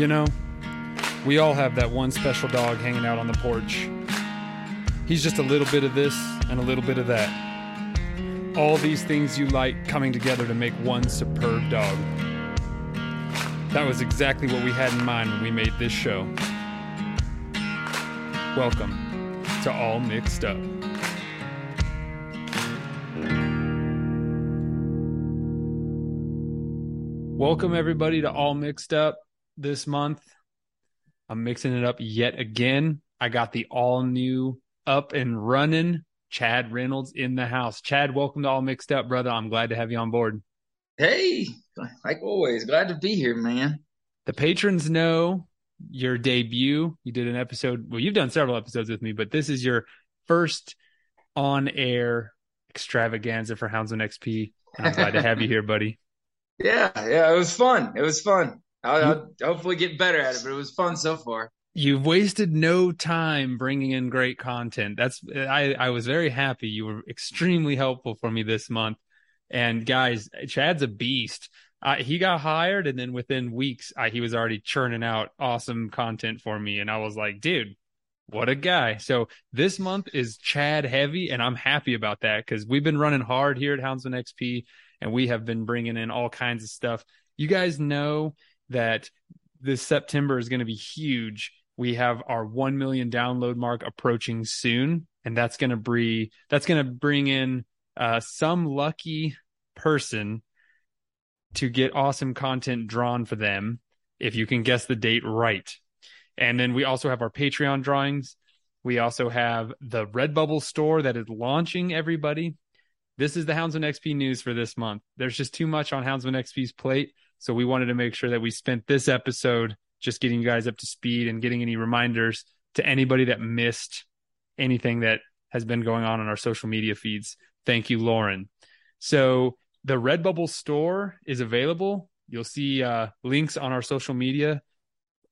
You know, we all have that one special dog hanging out on the porch. He's just a little bit of this and a little bit of that. All these things you like coming together to make one superb dog. That was exactly what we had in mind when we made this show. Welcome to All Mixed Up. Welcome, everybody, to All Mixed Up this month. I'm mixing it up yet again. I got the all new up and running Chad Reynolds in the house. Chad, welcome to All Mixed Up, brother. I'm glad to have you on board. Hey, like always, glad to be here, man. The patrons know your debut. You did an episode. Well, you've done several episodes with me, but this is your first on air extravaganza for Houndsman XP. And I'm glad to have you here, buddy. Yeah, yeah, it was fun. It was fun. I'll, I'll hopefully get better at it, but it was fun so far. You've wasted no time bringing in great content. That's I I was very happy. You were extremely helpful for me this month. And guys, Chad's a beast. Uh, he got hired, and then within weeks, uh, he was already churning out awesome content for me. And I was like, dude, what a guy. So this month is Chad heavy, and I'm happy about that because we've been running hard here at Houndsman XP, and we have been bringing in all kinds of stuff. You guys know that this September is going to be huge. We have our 1 million download mark approaching soon, and that's going to bring that's going to bring in uh, some lucky person to get awesome content drawn for them if you can guess the date right. And then we also have our Patreon drawings. We also have the Redbubble store that is launching everybody. This is the Houndsman XP news for this month. There's just too much on Houndsman XP's plate. So we wanted to make sure that we spent this episode just getting you guys up to speed and getting any reminders to anybody that missed anything that has been going on on our social media feeds. Thank you, Lauren. So the Redbubble store is available. You'll see uh, links on our social media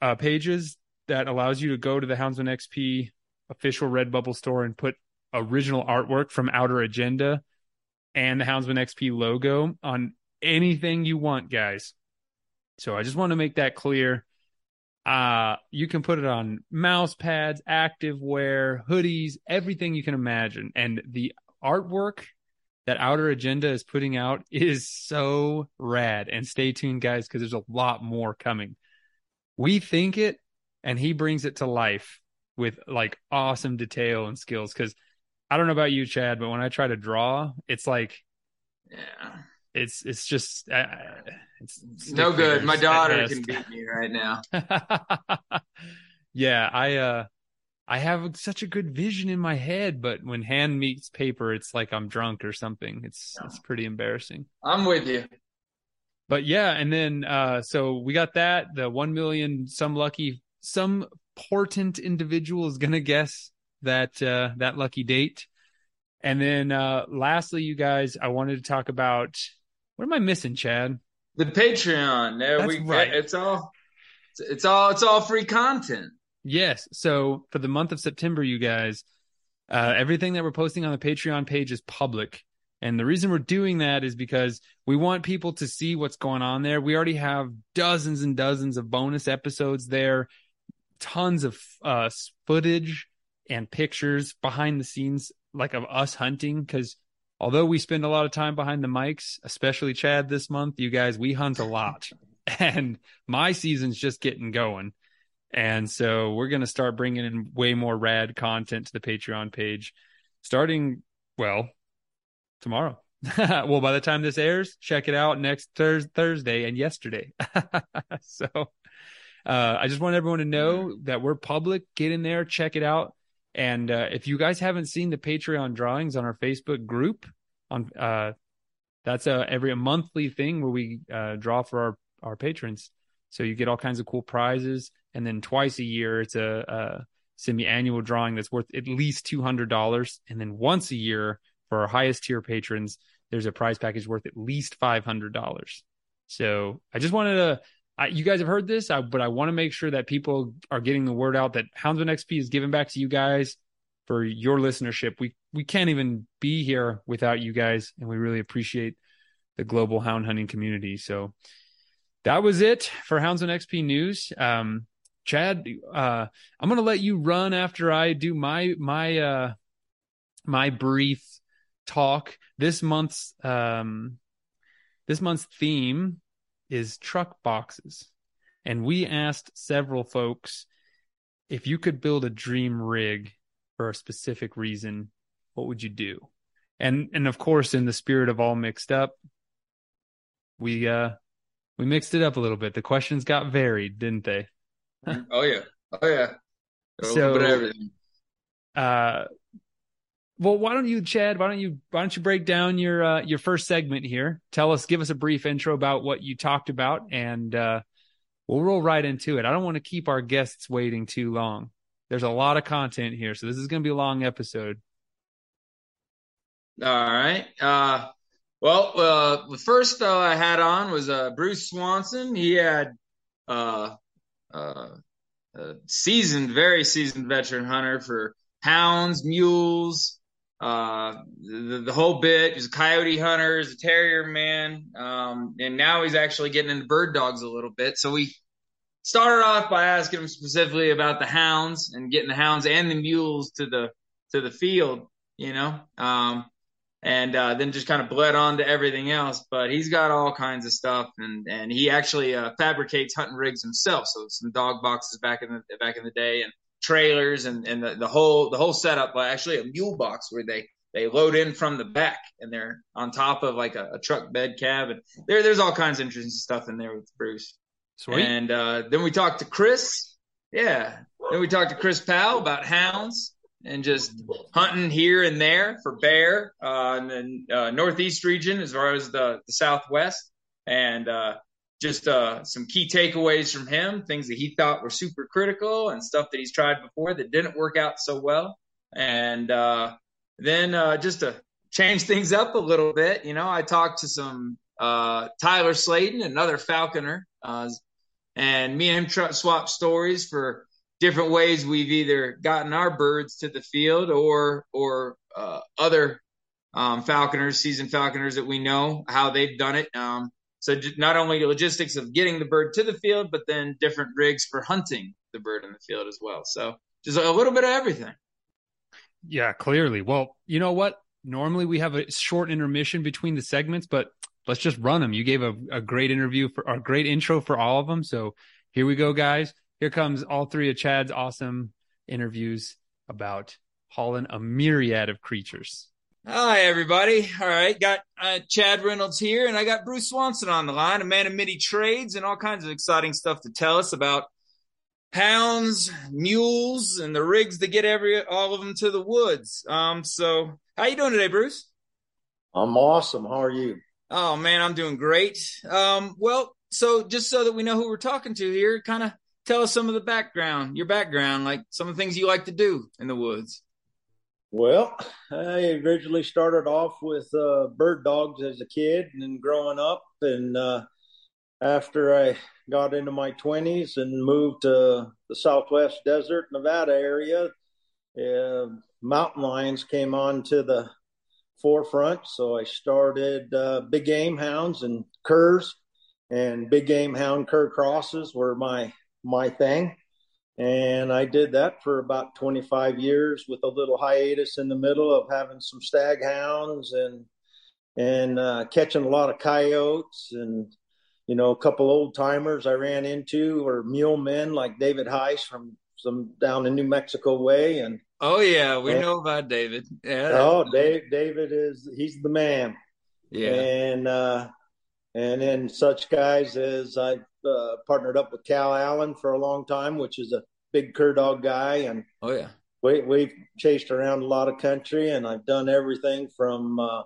uh, pages that allows you to go to the Houndsman XP official Redbubble store and put original artwork from Outer Agenda and the Houndsman XP logo on anything you want, guys. So I just want to make that clear. Uh, you can put it on mouse pads, active wear, hoodies, everything you can imagine. And the artwork that Outer Agenda is putting out is so rad. And stay tuned, guys, because there's a lot more coming. We think it, and he brings it to life with like awesome detail and skills. Because I don't know about you, Chad, but when I try to draw, it's like, Yeah. It's it's just uh, it's No good. My daughter can beat me right now. yeah, I uh I have such a good vision in my head, but when hand meets paper, it's like I'm drunk or something. It's it's pretty embarrassing. I'm with you. But yeah, and then uh so we got that, the one million some lucky some portent individual is gonna guess that uh that lucky date. And then uh lastly, you guys, I wanted to talk about what am I missing, Chad? The Patreon. There That's we right. It's all It's all it's all free content. Yes. So for the month of September, you guys, uh, everything that we're posting on the Patreon page is public. And the reason we're doing that is because we want people to see what's going on there. We already have dozens and dozens of bonus episodes there, tons of uh, footage and pictures behind the scenes, like of us hunting. Because although we spend a lot of time behind the mics, especially Chad this month, you guys, we hunt a lot. and my season's just getting going. And so we're going to start bringing in way more rad content to the Patreon page starting, well, tomorrow. well, by the time this airs, check it out next thurs- Thursday and yesterday. so uh, I just want everyone to know that we're public. Get in there, check it out. And uh, if you guys haven't seen the Patreon drawings on our Facebook group, on uh, that's a every a monthly thing where we uh, draw for our our patrons. So you get all kinds of cool prizes, and then twice a year it's a, a semi-annual drawing that's worth at least two hundred dollars, and then once a year for our highest tier patrons, there's a prize package worth at least five hundred dollars. So I just wanted to. I, you guys have heard this, I, but I want to make sure that people are getting the word out that Houndsman XP is giving back to you guys for your listenership. We we can't even be here without you guys, and we really appreciate the global hound hunting community. So that was it for Houndsman XP news. Um, Chad, uh, I'm gonna let you run after I do my my uh, my brief talk. This month's um, this month's theme is truck boxes, and we asked several folks if you could build a dream rig for a specific reason, what would you do? And and of course, in the spirit of all mixed up, we uh we mixed it up a little bit. The questions got varied, didn't they? oh yeah, oh yeah. So, bit of everything. Uh, well, why don't you, Chad? Why don't you why don't you break down your uh, your first segment here? Tell us, give us a brief intro about what you talked about, and uh, we'll roll right into it. I don't want to keep our guests waiting too long. There's a lot of content here, so this is going to be a long episode. All right. Uh, well, uh, the first fellow I had on was uh, Bruce Swanson. He had uh, uh, a seasoned, very seasoned veteran hunter for hounds, mules, uh, the, the whole bit. He's a coyote hunter, he's a terrier man, um, and now he's actually getting into bird dogs a little bit. So we started off by asking him specifically about the hounds and getting the hounds and the mules to the to the field, you know. Um, and uh, then just kind of bled on to everything else. But he's got all kinds of stuff, and and he actually uh, fabricates hunting rigs himself. So some dog boxes back in the back in the day, and trailers, and and the, the whole the whole setup. But actually, a mule box where they they load in from the back, and they're on top of like a, a truck bed cab, and there there's all kinds of interesting stuff in there with Bruce. Sweet. And uh, then we talked to Chris. Yeah. Then we talked to Chris Powell about hounds and just hunting here and there for bear uh, in the uh, northeast region as far as the, the southwest and uh, just uh, some key takeaways from him things that he thought were super critical and stuff that he's tried before that didn't work out so well and uh, then uh, just to change things up a little bit you know i talked to some tyler sladen another falconer and me and him tra- swap stories for different ways we've either gotten our birds to the field or or uh, other um, falconers, seasoned falconers that we know how they've done it. Um, so not only the logistics of getting the bird to the field, but then different rigs for hunting the bird in the field as well. So just a little bit of everything. Yeah, clearly. Well, you know what? Normally we have a short intermission between the segments, but let's just run them. You gave a, a great interview for a great intro for all of them. So here we go, guys here comes all three of Chad's awesome interviews about hauling a myriad of creatures. Hi, everybody. All right. Got uh, Chad Reynolds here, and I got Bruce Swanson on the line, a man of many trades and all kinds of exciting stuff to tell us about hounds, mules, and the rigs that get every all of them to the woods. Um, so how you doing today, Bruce? I'm awesome. How are you? Oh man, I'm doing great. Um, well, so just so that we know who we're talking to here, kind of tell us some of the background, your background, like some of the things you like to do in the woods. Well, I originally started off with uh, bird dogs as a kid and growing up and uh, after I got into my 20s and moved to the Southwest Desert, Nevada area, uh, mountain lions came on to the forefront. So I started uh, big game hounds and curs, and big game hound cur crosses were my my thing. And I did that for about 25 years with a little hiatus in the middle of having some stag hounds and and uh, catching a lot of coyotes and you know a couple old timers I ran into or mule men like David Heiss from some down in New Mexico way and oh yeah we and, know about David. Yeah. Oh Dave, David is he's the man. Yeah. And uh, and then such guys as I uh, partnered up with Cal Allen for a long time which is a big cur dog guy and oh yeah we we've chased around a lot of country and I've done everything from uh,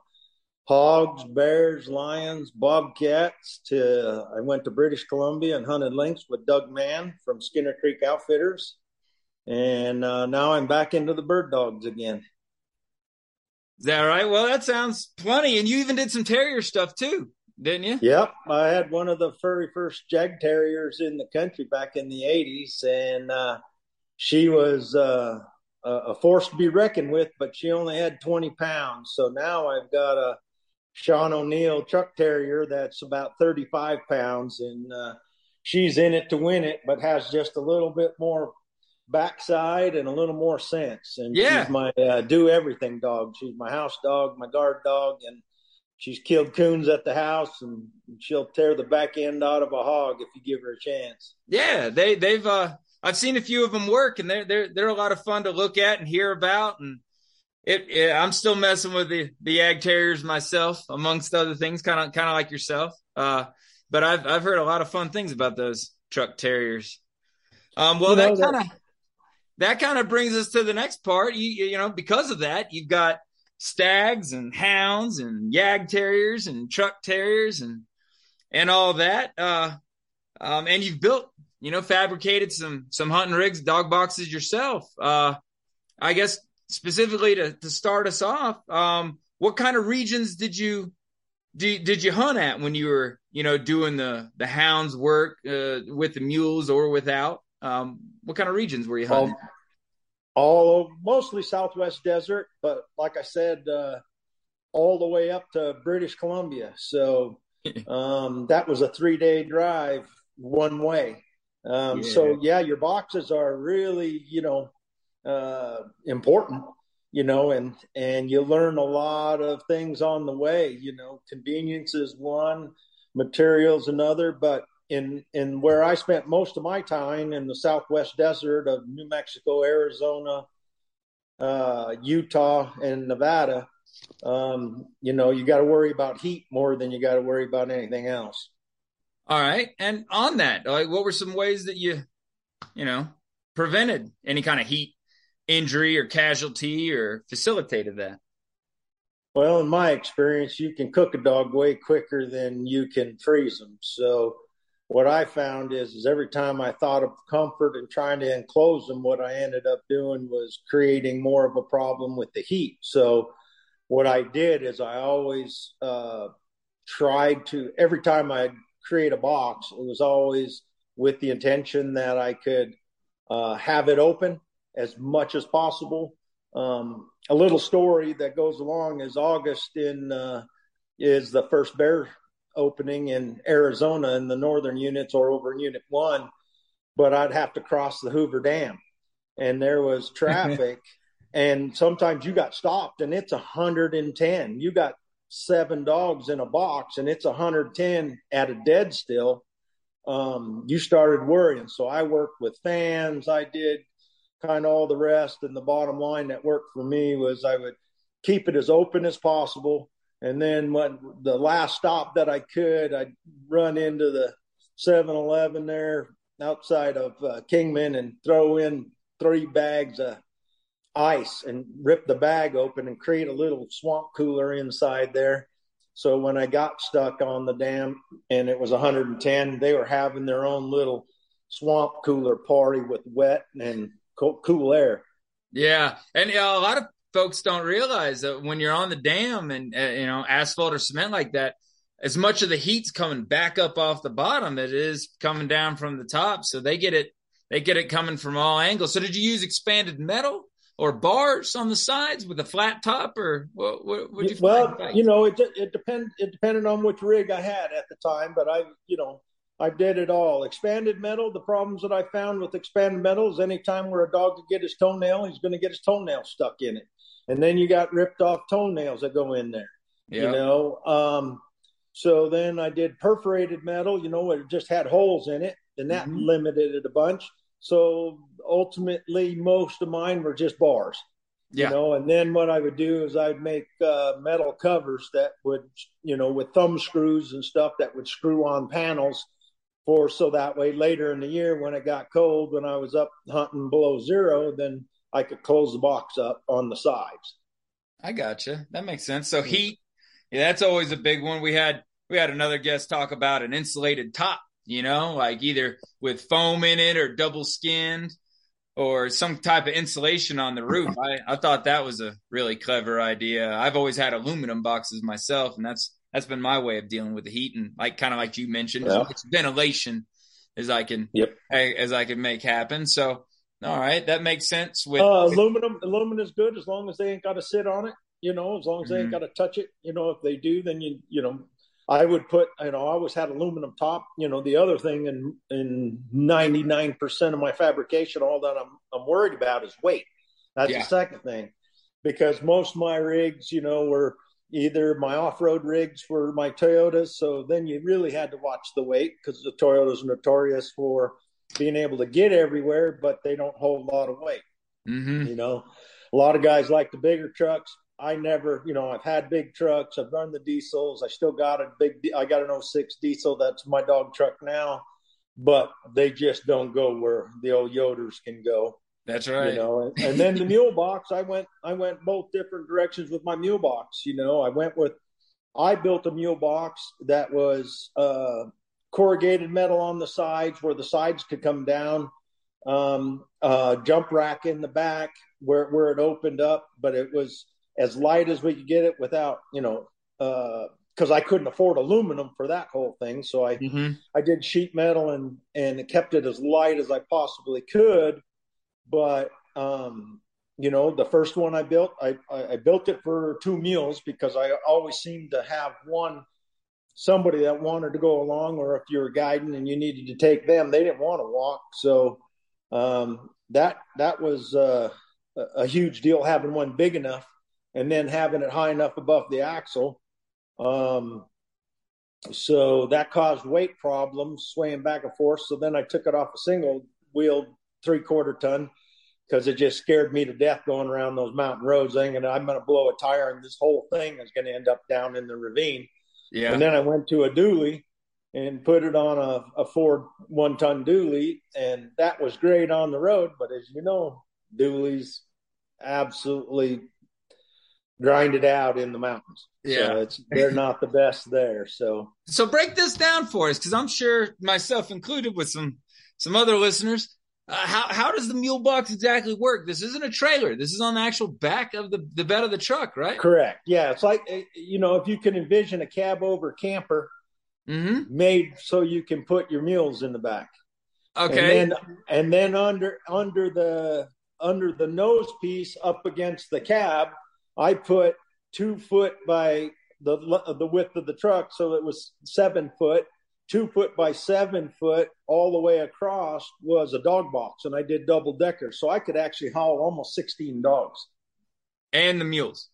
hogs, bears, lions, bobcats. To I went to British Columbia and hunted lynx with Doug Mann from Skinner Creek Outfitters, and uh, now I'm back into the bird dogs again. Is that right? Well, that sounds plenty. And you even did some terrier stuff too, didn't you? Yep, I had one of the very first jag terriers in the country back in the '80s, and uh, she was. Uh, a force to be reckoned with, but she only had 20 pounds. So now I've got a Sean O'Neill truck terrier that's about 35 pounds, and uh, she's in it to win it, but has just a little bit more backside and a little more sense. And yeah. she's my uh, do everything dog. She's my house dog, my guard dog, and she's killed coons at the house, and she'll tear the back end out of a hog if you give her a chance. Yeah, they they've uh, I've seen a few of them work, and they're they're they're a lot of fun to look at and hear about, and it, it, I'm still messing with the the jag terriers myself, amongst other things, kind of kind of like yourself. Uh, but I've I've heard a lot of fun things about those truck terriers. Um, well, you know, that kind of that kind of brings us to the next part. You you know because of that, you've got stags and hounds and yag terriers and truck terriers and and all that. Uh, um, and you've built you know fabricated some some hunting rigs, dog boxes yourself. Uh, I guess specifically to, to start us off, um, what kind of regions did you did, did you hunt at when you were you know doing the the hounds work uh, with the mules or without? Um, what kind of regions were you hunting? Um, all mostly Southwest desert, but like I said, uh, all the way up to British Columbia. So um, that was a three day drive one way. Um, yeah. So yeah, your boxes are really you know uh, important, you know, and and you learn a lot of things on the way. You know, convenience is one, materials another, but in in where I spent most of my time in the Southwest desert of New Mexico, Arizona, uh, Utah, and Nevada, um, you know, you got to worry about heat more than you got to worry about anything else. All right, and on that, like, what were some ways that you, you know, prevented any kind of heat injury or casualty or facilitated that? Well, in my experience, you can cook a dog way quicker than you can freeze them. So, what I found is, is every time I thought of comfort and trying to enclose them, what I ended up doing was creating more of a problem with the heat. So, what I did is I always uh, tried to every time I create a box, it was always with the intention that I could uh, have it open as much as possible. Um, a little story that goes along is August in uh, is the first bear opening in Arizona in the northern units or over in Unit One, but I'd have to cross the Hoover Dam, and there was traffic, and sometimes you got stopped, and it's 110. You got seven dogs in a box, and it's 110 at a dead still. Um, you started worrying, so I worked with fans. I did kind of all the rest. And the bottom line that worked for me was I would keep it as open as possible. And then when the last stop that I could, I'd run into the 7 Eleven there outside of uh, Kingman and throw in three bags of ice and rip the bag open and create a little swamp cooler inside there. So when I got stuck on the dam and it was 110, they were having their own little swamp cooler party with wet and cool, air. Yeah, and a lot of folks don't realize that when you're on the dam and uh, you know asphalt or cement like that, as much of the heat's coming back up off the bottom it is coming down from the top. So they get it they get it coming from all angles. So did you use expanded metal or bars on the sides with a flat top, or what? What you? Well, you know, it it depend it depended on which rig I had at the time, but I, you know, I did it all. Expanded metal. The problems that I found with expanded metal is anytime where a dog could get his toenail, he's going to get his toenail stuck in it, and then you got ripped off toenails that go in there. You know, um, so then I did perforated metal. You know, it just had holes in it, and that mm-hmm. limited it a bunch. So ultimately, most of mine were just bars. Yeah. You know, and then what I would do is I'd make uh, metal covers that would, you know, with thumb screws and stuff that would screw on panels for so that way later in the year when it got cold, when I was up hunting below zero, then I could close the box up on the sides. I gotcha. That makes sense. So heat, yeah, that's always a big one. We had we had another guest talk about an insulated top you know, like either with foam in it or double skinned or some type of insulation on the roof. I, I thought that was a really clever idea. I've always had aluminum boxes myself, and that's that's been my way of dealing with the heat and like kind of like you mentioned, yeah. it's ventilation as I can yep. as I can make happen. So all right, that makes sense. With uh, aluminum, aluminum is good as long as they ain't got to sit on it. You know, as long as they mm-hmm. ain't got to touch it. You know, if they do, then you you know I would put, you know, I always had aluminum top. You know, the other thing in in ninety nine percent of my fabrication, all that I'm I'm worried about is weight. That's yeah. the second thing, because most of my rigs, you know, were either my off road rigs were my Toyotas. So then you really had to watch the weight because the Toyotas are notorious for being able to get everywhere, but they don't hold a lot of weight. Mm-hmm. You know, a lot of guys like the bigger trucks. I never, you know, I've had big trucks. I've run the diesels. I still got a big, I got an 06 diesel. That's my dog truck now, but they just don't go where the old Yotas can go. That's right. You know, and, and then the mule box, I went, I went both different directions with my mule box. You know, I went with, I built a mule box that was uh, corrugated metal on the sides where the sides could come down, um, uh, jump rack in the back where where it opened up, but it was as light as we could get it without, you know, because uh, I couldn't afford aluminum for that whole thing. So I mm-hmm. I did sheet metal and and kept it as light as I possibly could. But um, you know, the first one I built, I, I, built it for two mules because I always seemed to have one somebody that wanted to go along, or if you were guiding and you needed to take them, they didn't want to walk. So um, that that was uh, a huge deal having one big enough and then having it high enough above the axle. Um, so that caused weight problems, swaying back and forth. So then I took it off a single wheel three quarter ton because it just scared me to death going around those mountain roads thinking I'm going to blow a tire and this whole thing is going to end up down in the ravine. Yeah. And then I went to a dually and put it on a, a Ford one ton dually, and that was great on the road. But as you know, dualies absolutely grind it out in the mountains. Yeah, so it's they're not the best there. So so break this down for us because I'm sure myself included with some some other listeners. Uh, how how does the mule box exactly work? This isn't a trailer. This is on the actual back of the the bed of the truck, right? Correct. Yeah, it's like eh, you know if you can envision a cab over camper mm-hmm. made so you can put your mules in the back. Okay. And then, and then under under the under the nose piece up against the cab I put two foot by the the width of the truck, so it was seven foot. Two foot by seven foot, all the way across was a dog box, and I did double decker, so I could actually haul almost sixteen dogs, and the mules,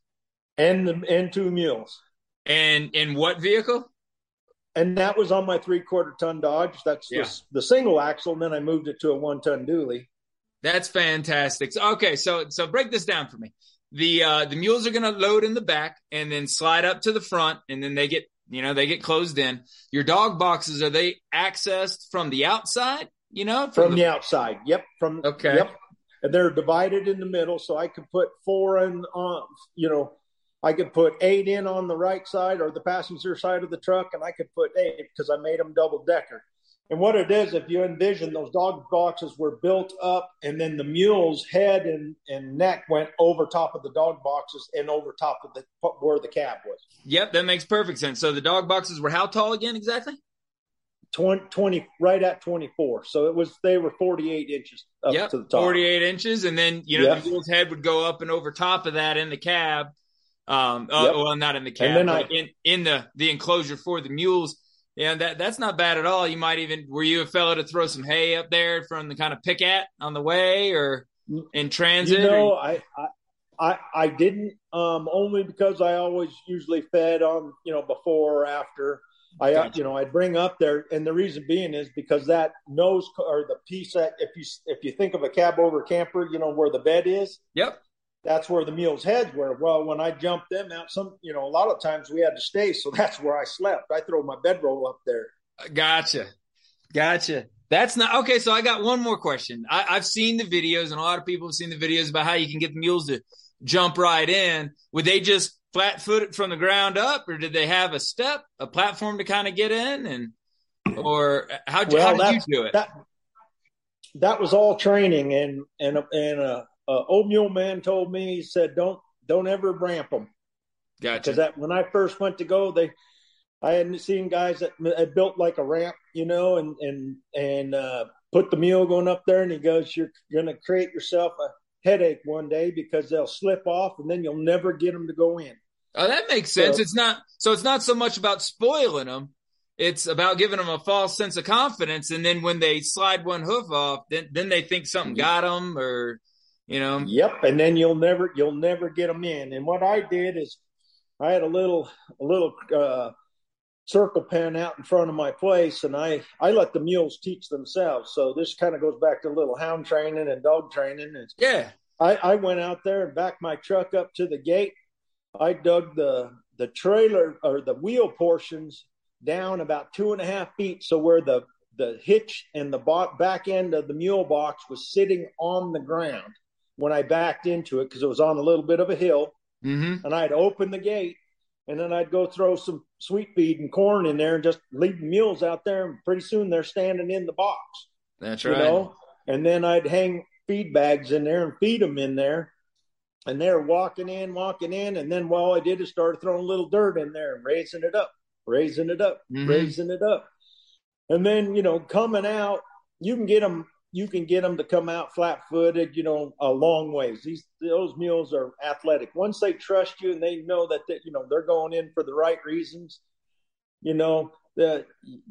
and the and two mules. And in what vehicle? And that was on my three quarter ton Dodge. That's yeah. the, the single axle. And then I moved it to a one ton dually. That's fantastic. Okay, so so break this down for me the uh, the mules are going to load in the back and then slide up to the front, and then they get you know they get closed in. Your dog boxes are they accessed from the outside? You know, from, from the, the, outside. Yep. From okay. Yep. And they're divided in the middle, so I could put four in on. You know, I could put eight in on the right side or the passenger side of the truck, and I could put eight because I made them double decker. And what it is, if you envision those dog boxes were built up, and then the mule's head and, and neck went over top of the dog boxes and over top of the where the cab was. Yep, that makes perfect sense. So the dog boxes were how tall again exactly? 20, 20 right at 24. So it was they were 48 inches up yep, to the top. 48 inches, and then you know Yep. the mule's head would go up and over top of that in the cab. Um, uh, Yep. well, not in the cab, I- in in the the enclosure for the mules. Yeah, that that's not bad at all. You might even were you a fellow to throw some hay up there from the kind of pick at on the way or in transit? You know, or- I, I I I didn't um only because I always usually fed on you know before or after. I uh, Gotcha. you know I'd bring up there, and the reason being is because that nose or the piece that if you if you think of a cab over camper, you know where the bed is, yep. That's where the mules' heads were. Well, when I jumped them out, some you know a lot of times we had to stay, so that's where I slept. I throw my bedroll up there. Gotcha. Gotcha. That's not okay. So I got one more question. I, I've seen the videos, and a lot of people have seen the videos about how you can get the mules to jump right in. Would they just flat foot it from the ground up, or did they have a step, a platform to kind of get in? And or how, Well, how did you do it? That that was all training, and and and uh, uh, old mule man told me he said don't don't ever ramp them gotcha. because that when I first went to go they I hadn't seen guys that had built like a ramp, you know, and and and uh, put the mule going up there, and he goes, "You're going to create yourself a headache one day because they'll slip off, and then you'll never get them to go in." Oh, that makes sense. So- it's not so. It's not so much about spoiling them. It's about giving them a false sense of confidence, and then when they slide one hoof off, then then they think something got them, or you know, Yep, and then you'll never you'll never get them in. And what I did is I had a little a little uh, circle pen out in front of my place, and I I let the mules teach themselves. So this kind of goes back to a little hound training and dog training. And yeah, I, I went out there and backed my truck up to the gate. I dug the the trailer or the wheel portions down about two and a half feet, so where the the hitch and the back end of the mule box was sitting on the ground when I backed into it because it was on a little bit of a hill. mm-hmm. And I'd open the gate, and then I'd go throw some sweet feed and corn in there and just leave the mules out there. And pretty soon they're standing in the box that's you right. know. And then I'd hang feed bags in there and feed them in there. And they're walking in, walking in, and then all I did is started throwing a little dirt in there and raising it up, raising it up, Mhm. raising it up. And then you know, coming out, you can get them. You can get them to come out flat-footed, you know, a long ways. These those mules are athletic. Once they trust you and they know that they, you know they're going in for the right reasons, you know, that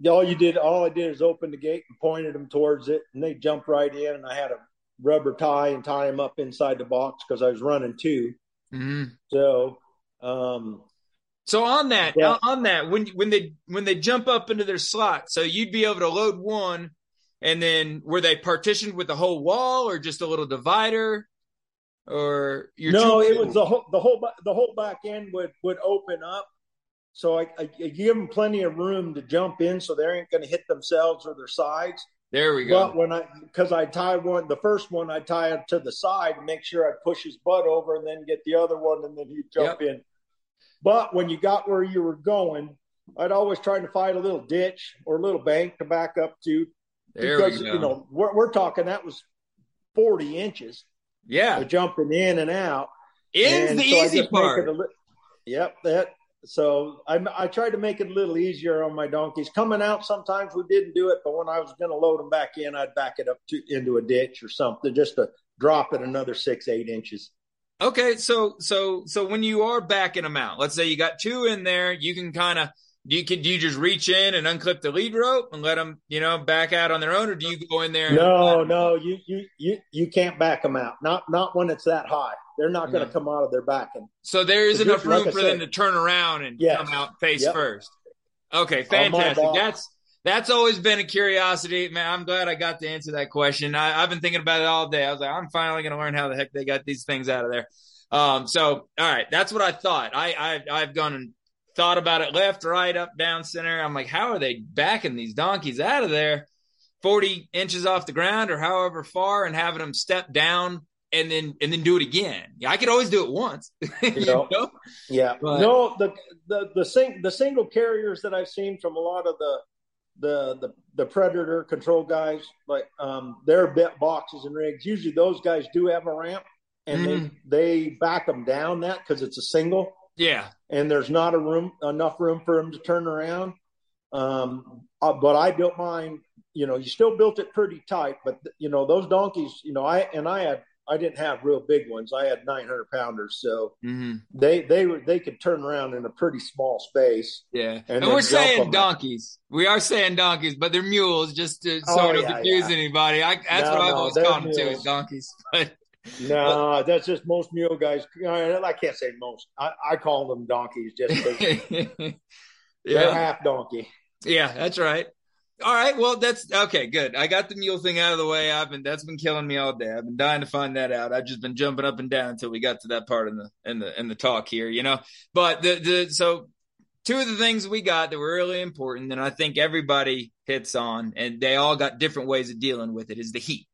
all you did, all I did is open the gate and pointed them towards it, and they jumped right in. And I had a rubber tie and tie them up inside the box because I was running two. Mhm. So, um, So on that, Yeah. on that, when when they when they jump up into their slot, so you'd be able to load one, and then were they partitioned with the whole wall or just a little divider, or your no, two- it was the whole the whole the whole back end would would open up. So I, I, I give them plenty of room to jump in, so they ain't going to hit themselves or their sides. there we go. But when I, because I tie one, the first one I tie it to the side and make sure I push his butt over and then get the other one and then he'd jump in. But when you got where you were going, I'd always try to find a little ditch or a little bank to back up to there because, you know, we're, we're talking that was 40 inches yeah, jumping in and out. And the so easy part. li- yep, that. So I, I tried to make it a little easier on my donkeys. Coming out, sometimes we didn't do it, but when I was going to load them back in, I'd back it up to, into a ditch or something just to drop it another six, eight inches. Okay, so so so when you are backing them out, let's say you got two in there, you can kind of you can do you just reach in and unclip the lead rope and let them you know back out on their own, or do you go in there? And, No, no, you you you you can't back them out. Not not when it's that high. They're not going to Yeah. come out of their backing. So there is enough room I for said. them to turn around and Yes. come out face Yep. first. Okay, fantastic. That's that's always been a curiosity, man. I'm glad I got to answer that question. I, I've been thinking about it all day. I was like, I'm finally going to learn how the heck they got these things out of there. Um, so all right, that's what I thought. I, I I've gone and thought about it left, right, up, down, center. I'm like, how are they backing these donkeys out of there, 40 inches off the ground or however far, and having them step down and then and then do it again? Yeah, I could always do it once. you know? know? Yeah. But- no, the the the sing, the single carriers that I've seen from a lot of the the the the predator control guys, like um, their bit boxes and rigs. Usually those guys do have a ramp, and Mhm. they they back them down that because it's a single, Yeah. and there's not a room enough room for them to turn around. Um, uh, but I built mine. You know, you still built it pretty tight, but you know those donkeys. You know, I and I had I didn't have real big ones. I had 900 pounders, so hmm they they were they could turn around in a pretty small space. Yeah. And And, we're saying donkeys. We are saying donkeys, but they're mules just to Oh, to yeah, confuse yeah. anybody. I, that's No, what I've no, always called them too, is donkeys. But No, that's just most mule guys. I can't say most. I, I call them donkeys just because they're half donkey. Yeah, that's right. All right, well, that's okay. Good. I got the mule thing out of the way. I've been that's been killing me all day. I've been dying to find that out. I've just been jumping up and down until we got to that part in the in the in the talk here, you know. But the the so two of the things we got that were really important, and I think everybody hits on, and they all got different ways of dealing with it, is the heat.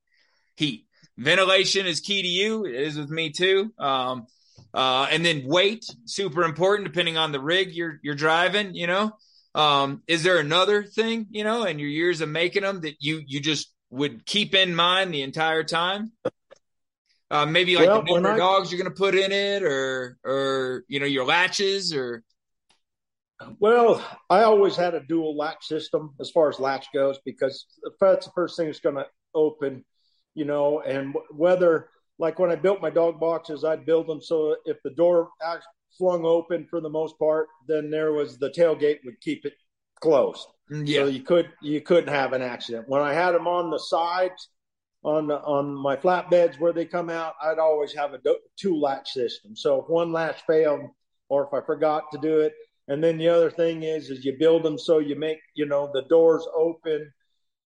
Heat. Ventilation is key to you. It is with me too. Um, uh, and then weight, super important, depending on the rig you're you're driving. You know, um, is there another thing, you know, in your years of making them that you you just would keep in mind the entire time? Uh, maybe like Well, the number of I- dogs you're going to put in it, or or you know your latches, or Well, I always had a dual latch system as far as latch goes because that's the first thing that's going to open, you know, and whether like when I built my dog boxes, I'd build them so if the door flung open for the most part, then there was the tailgate would keep it closed. Mm, So you could you couldn't have an accident. When I had them on the sides, on the, on my flatbeds where they come out, I'd always have a do- two latch system. So if one latch failed, or if I forgot to do it, and then the other thing is is you build them so you make you know the doors open.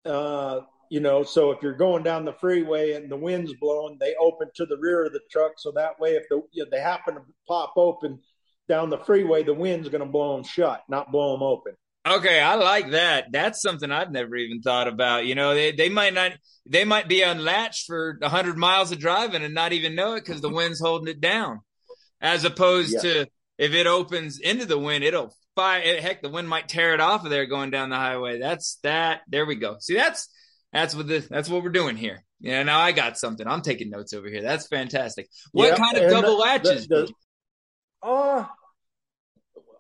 Uh, you know, so if you're going down the freeway and the wind's blowing, they open to the rear of the truck. So that way, if the, if they happen to pop open down the freeway, the wind's going to blow them shut, not blow them open. Okay, I like that. That's something i've never even thought about. You know, they they might not they might be unlatched for a hundred miles of driving and not even know it because the wind's holding it down. As opposed Yeah. to if it opens into the wind, it'll fire. Heck, the wind might tear it off of there going down the highway. That's that. There we go. See, that's that's what this that's what we're doing here. Yeah, now I got something. I'm taking notes over here. That's fantastic. What kind of double the- latches? the- Uh,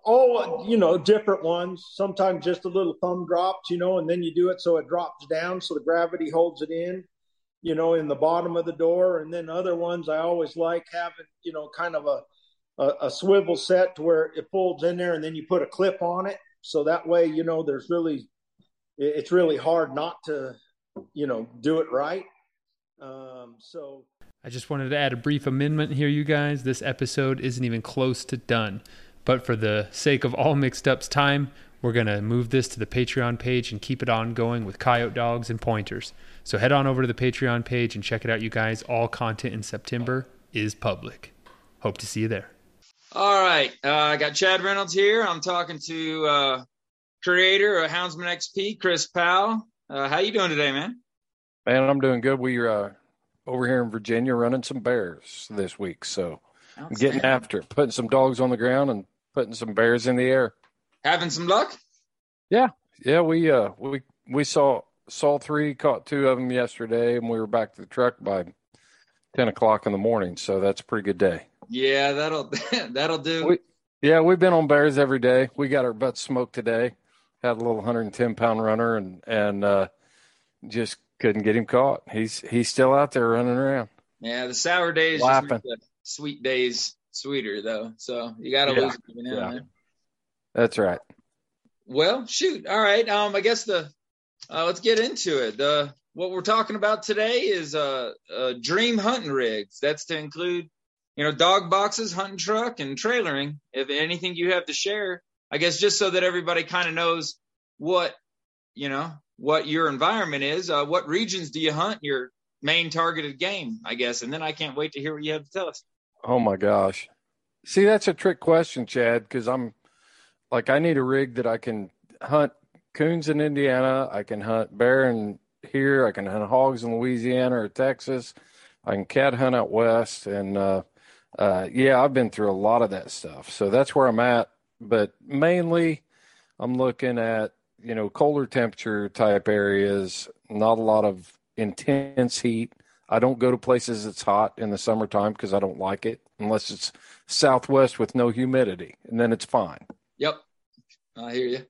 all you know, different ones. Sometimes just a little thumb drops, you know, and then you do it so it drops down, so the gravity holds it in, you know, in the bottom of the door. And then other ones, I always like having, you know, kind of a a, a swivel set to where it folds in there, and then you put a clip on it, so that way, you know, there's really, it's really hard not to, you know, do it right. Um, so I just wanted to add a brief amendment here, you guys. This episode isn't even close to done. But for the sake of all mixed up's time, we're going to move this to the Patreon page and keep it ongoing with coyote dogs and pointers. So head on over to the Patreon page and check it out, you guys. All content in September is public. Hope to see you there. All right. Uh, I got Chad Reynolds here. I'm talking to uh, creator of Houndsman XP, Chris Powell. Uh, how you doing today, man? Man, I'm doing good. We're uh, over here in Virginia running some bears this week, so I'm getting after it, putting some dogs on the ground and putting some bears in the air. Having some luck? Yeah, yeah. we uh we we saw saw three, caught two of them yesterday, and we were back to the truck by ten o'clock in the morning. So that's a pretty good day. Yeah, that'll that'll do. We, yeah, we've been on bears every day. We got our butts smoked today. Had a little 110 pound runner and and uh, just couldn't get him caught. He's he's still out there running around. yeah, the sour days just make the sweet days sweeter, though. So you got to Yeah, lose it every now yeah. and then. That's right. Well, shoot. All right. Um, I guess the uh, let's get into it. The what we're talking about today is uh, uh dream hunting rigs. That's to include, you know, dog boxes, hunting truck, and trailering. If anything you have to share, I guess just so that everybody kind of knows what you know what your environment is. Uh, what regions do you hunt? Your main targeted game, I guess. And then I can't wait to hear what you have to tell us. Oh my gosh. See, that's a trick question, Chad, because I'm like I need a rig that I can hunt coons in Indiana, I can hunt bear in here, I can hunt hogs in Louisiana or Texas, I can cat hunt out west, and uh, uh, yeah, I've been through a lot of that stuff. So that's where I'm at. But mainly, I'm looking at you know, colder temperature type areas, not a lot of intense heat. I don't go to places that's hot in the summertime because I don't like it unless it's southwest with no humidity, and then it's fine. Yep, I hear you.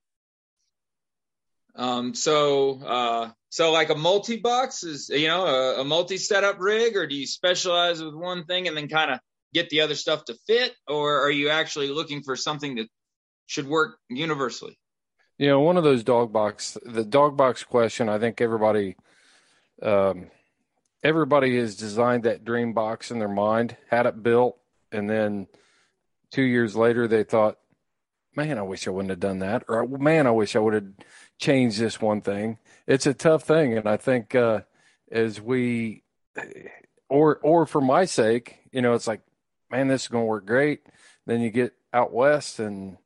Um, so, uh, so like a multi box is, you know, a, a multi setup rig, or do you specialize with one thing and then kind of get the other stuff to fit, or are you actually looking for something that should work universally? You know, one of those dog box, the dog box question, I think everybody, um, everybody has designed that dream box in their mind, had it built, and then two years later they thought, man, I wish I wouldn't have done that, or man, I wish I would have changed this one thing. It's a tough thing, and I think uh, as we, or or for my sake, you know, it's like, man, this is going to work great. Then you get out west, and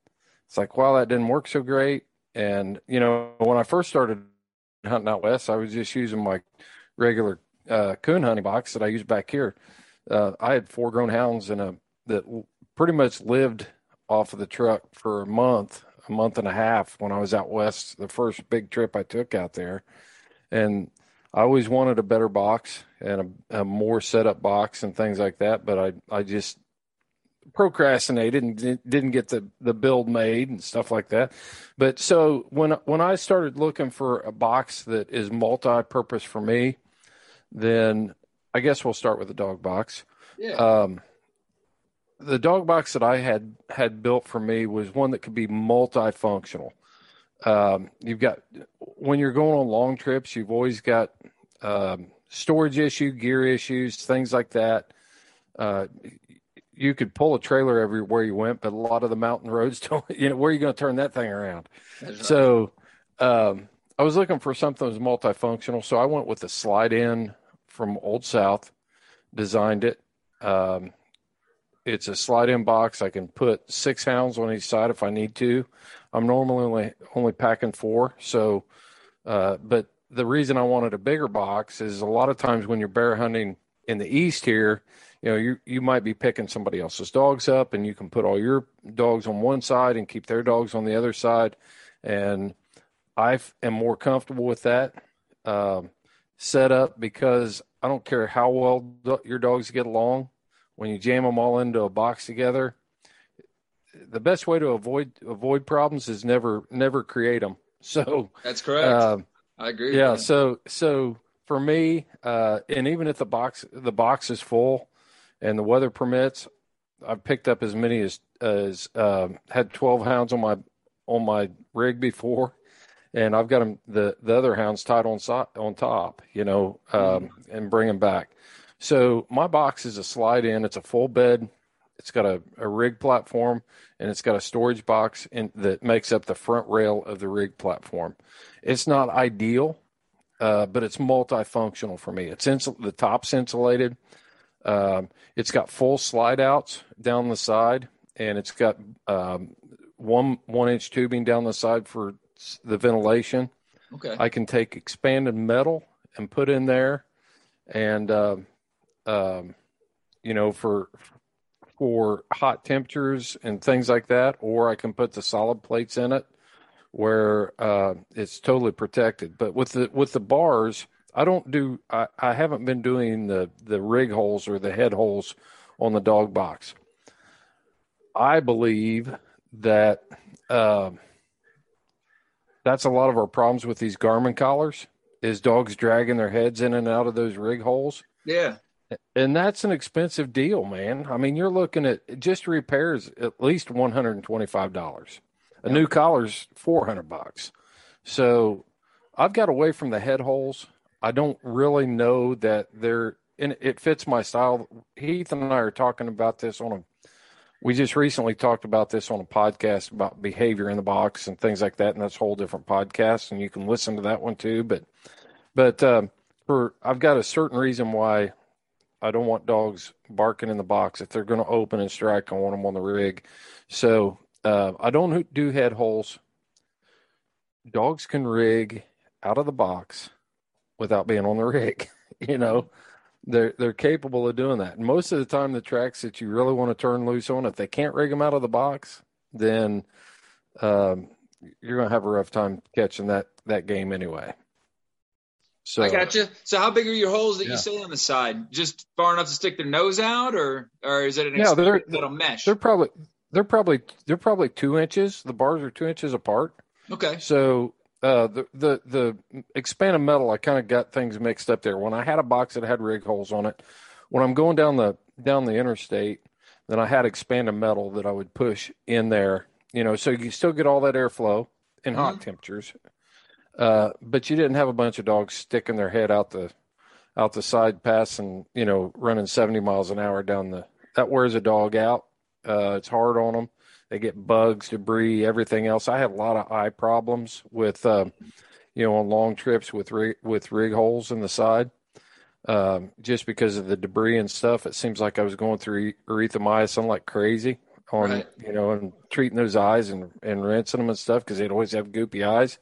it's like, wow, that didn't work so great. And you know, when I first started hunting out west, I was just using my regular uh, coon hunting box that I use back here. Uh, I had four grown hounds and a that pretty much lived off of the truck for a month, a month and a half when I was out west, the first big trip I took out there. And I always wanted a better box and a, a more set up box and things like that, but I I just procrastinated and didn't get the the build made and stuff like that. But so when when I started looking for a box that is multi-purpose for me, then I guess we'll start with the dog box. Yeah. Um, the dog box that I had had built for me was one that could be multifunctional. Um, you've got when you're going on long trips, you've always got um, storage issue, gear issues, things like that. Uh, you could pull a trailer everywhere you went, but a lot of the mountain roads don't. You know, where are you going to turn that thing around? So, um, I was looking for something that was multifunctional, so I went with a slide in from Old South, designed it. Um, it's a slide in box. I can put six hounds on each side if I need to. I'm normally only, only packing four. So, uh, but the reason I wanted a bigger box is a lot of times when you're bear hunting in the east here, you know, you you might be picking somebody else's dogs up, and you can put all your dogs on one side and keep their dogs on the other side. And I am more comfortable with that um, setup because I don't care how well do- your dogs get along. When you jam them all into a box together, the best way to avoid avoid problems is never never create them. So That's correct. uh, I agree. yeah, so so for me, uh, and even if the box the box is full and the weather permits, I've picked up as many as as um, had twelve hounds on my on my rig before, and I've got them the the other hounds tied on so, on top, you know, um, and bring them back. So my box is a slide in. It's a full bed. It's got a, a rig platform and it's got a storage box in, that makes up the front rail of the rig platform. It's not ideal, uh, but it's multifunctional for me. It's insul- the top's insulated. Um, it's got full slide outs down the side, and it's got um, one one inch tubing down the side for the ventilation. okay. I can take expanded metal and put in there, and um um, you know for for hot temperatures and things like that, or I can put the solid plates in it where uh, it's totally protected. But with the with the bars, I don't do. I, I haven't been doing the the rig holes or the head holes on the dog box. I believe that um that's a lot of our problems with these Garmin collars is dogs dragging their heads in and out of those rig holes. yeah. And that's an expensive deal, man. I mean, you're looking at just repairs at least one hundred and twenty-five dollars. A new collar's four hundred bucks. So I've got away from the head holes. I don't really know that they're and it fits my style. Heath and I are talking about this on a. We just recently talked about this on a podcast about behavior in the box and things like that, and that's a whole different podcast, and you can listen to that one too. But, but um, for I've got a certain reason why I don't want dogs barking in the box. If they're going to open and strike, I want them on the rig. So uh, I don't do head holes. Dogs can rig out of the box without being on the rig. you know, they're they're capable of doing that. Most of the time, the tracks that you really want to turn loose on, if they can't rig them out of the box, then um, you're going to have a rough time catching that that game anyway. So I got you. So how big are your holes that Yeah. you say on the side? Just far enough to stick their nose out, or or is it an Yeah, they're- little mesh? they're probably they're probably they're probably two inches. The bars are two inches apart. Okay. So uh, the the the expanded metal, I kind of got things mixed up there. When I had a box that had rig holes on it, when I'm going down the down the interstate, then I had expanded metal that I would push in there. You know, so you still get all that airflow in hot temperatures, uh, but you didn't have a bunch of dogs sticking their head out the out the side pass and you know, running 70 miles an hour down the. That wears a dog out. Uh, it's hard on them. They get bugs, debris, everything else. I had a lot of eye problems with, uh, you know, on long trips with rig, with rig holes in the side, um, just because of the debris and stuff. It seems like I was going through erythromycin like crazy on, Right. you know, and treating those eyes and and rinsing them and stuff because they'd always have goopy eyes.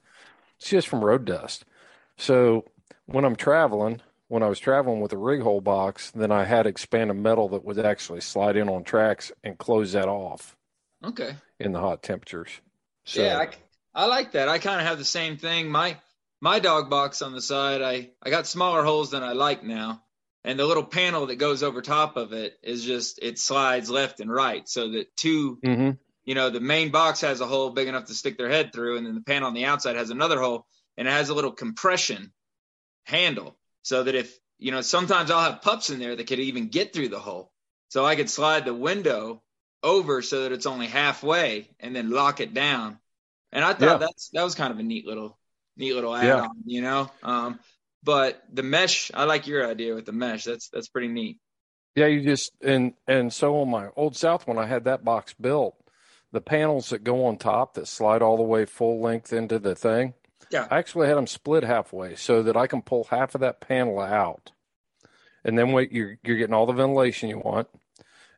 It's just from road dust. So when I'm traveling, when I was traveling with a rig hole box, then I had expanded metal that would actually slide in on tracks and close that off Okay. in the hot temperatures. So yeah, I, I like that. I kind of have the same thing. My my dog box on the side, I I got smaller holes than I like now, and the little panel that goes over top of it is just it slides left and right, so that two, Mhm. you know, the main box has a hole big enough to stick their head through, and then the panel on the outside has another hole, and it has a little compression handle, so that if you know, sometimes I'll have pups in there that could even get through the hole, so I could slide the window over so that it's only halfway and then lock it down. And I thought Yeah. that's that was kind of a neat little neat little add Yeah. on, you know. Um, but the mesh, I like your idea with the mesh. That's that's pretty neat. Yeah, you just and and so on my old South when I had that box built, the panels that go on top that slide all the way full length into the thing, Yeah. I actually had them split halfway so that I can pull half of that panel out, and then wait you're you're getting all the ventilation you want.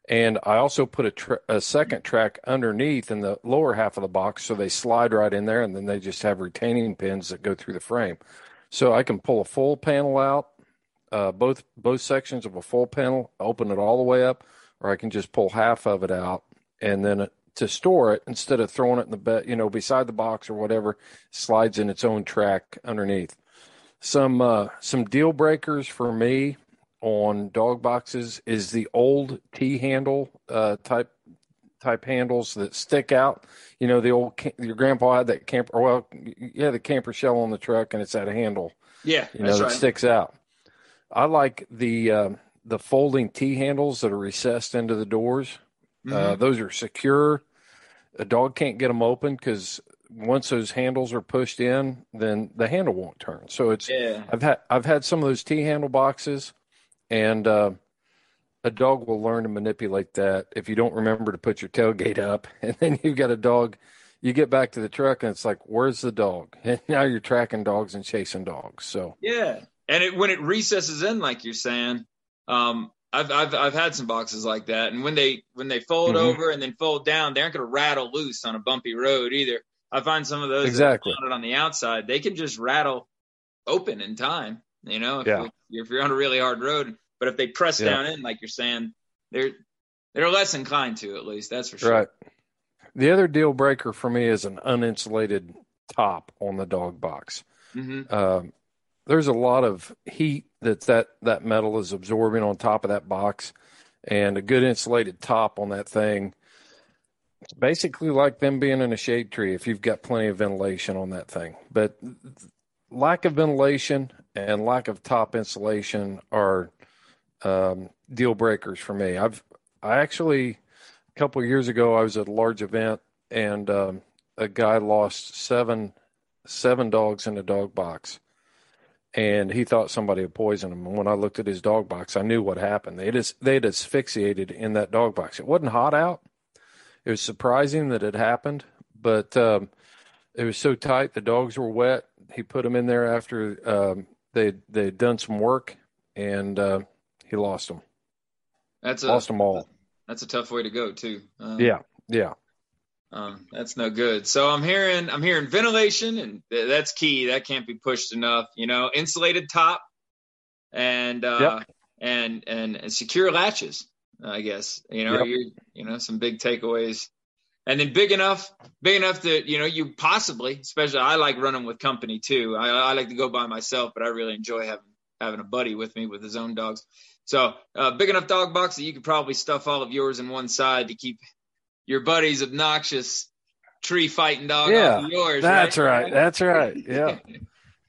And I also put a, tra- a second track underneath in the lower half of the box, so they slide right in there, and then they just have retaining pins that go through the frame. So I can pull a full panel out, uh, both both sections of a full panel, open it all the way up, or I can just pull half of it out, and then it, to store it instead of throwing it in the bed, you know, beside the box or whatever, slides in its own track underneath. Some uh, some deal breakers for me on dog boxes is the old T handle uh, type type handles that stick out. You know, the old your grandpa had that camper. Well, yeah, the camper shell on the truck, and it's that handle Yeah, you know, that right. sticks out. I like the um, the folding T handles that are recessed into the doors. Uh, Mhm. those are secure. A dog can't get them open because once those handles are pushed in, then the handle won't turn. So it's yeah, I've had I've had some of those T handle boxes, and uh, a dog will learn to manipulate that if you don't remember to put your tailgate up, and then you've got a dog. You get back to the truck and it's like, where's the dog? And now you're tracking dogs and chasing dogs. So yeah. And it when it recesses in, like you're saying, um, I've I've I've had some boxes like that, and when they when they fold Mhm. over and then fold down, they aren't going to rattle loose on a bumpy road either. I find some of those Exactly. on the outside, they can just rattle open in time. You know, if, Yeah. you, if you're on a really hard road, but if they press Yeah. down in, like you're saying, they're they're less inclined to, at least that's for sure. Right. The other deal breaker for me is an uninsulated top on the dog box. hmm Um, there's a lot of heat that, that that metal is absorbing on top of that box, and a good insulated top on that thing. It's basically like them being in a shade tree if you've got plenty of ventilation on that thing. But lack of ventilation and lack of top insulation are um, deal breakers for me. I've I actually a couple years ago I was at a large event and um, a guy lost seven seven dogs in a dog box, and he thought somebody had poisoned him. And when I looked at his dog box, I knew what happened. They just they'd asphyxiated in that dog box. It wasn't hot out. It was surprising that it happened, but um, it was so tight. The dogs were wet. He put them in there after um, they they'd done some work, and uh, he lost them. That's a Lost them all. that's a tough way to go too. Um, Yeah, yeah, Um, that's no good. So I'm hearing I'm hearing ventilation, and th- that's key. That can't be pushed enough. You know, insulated top, and uh, and, and and secure latches. I guess you know Yep. you you know some big takeaways. And then big enough, big enough that you know you possibly, especially I like running with company too. I, I like to go by myself, but I really enjoy having having a buddy with me with his own dogs. So uh, big enough dog box that you could probably stuff all of yours in one side to keep your buddy's obnoxious tree fighting dog Yeah, off of yours. That's right. right. That's right. Yeah.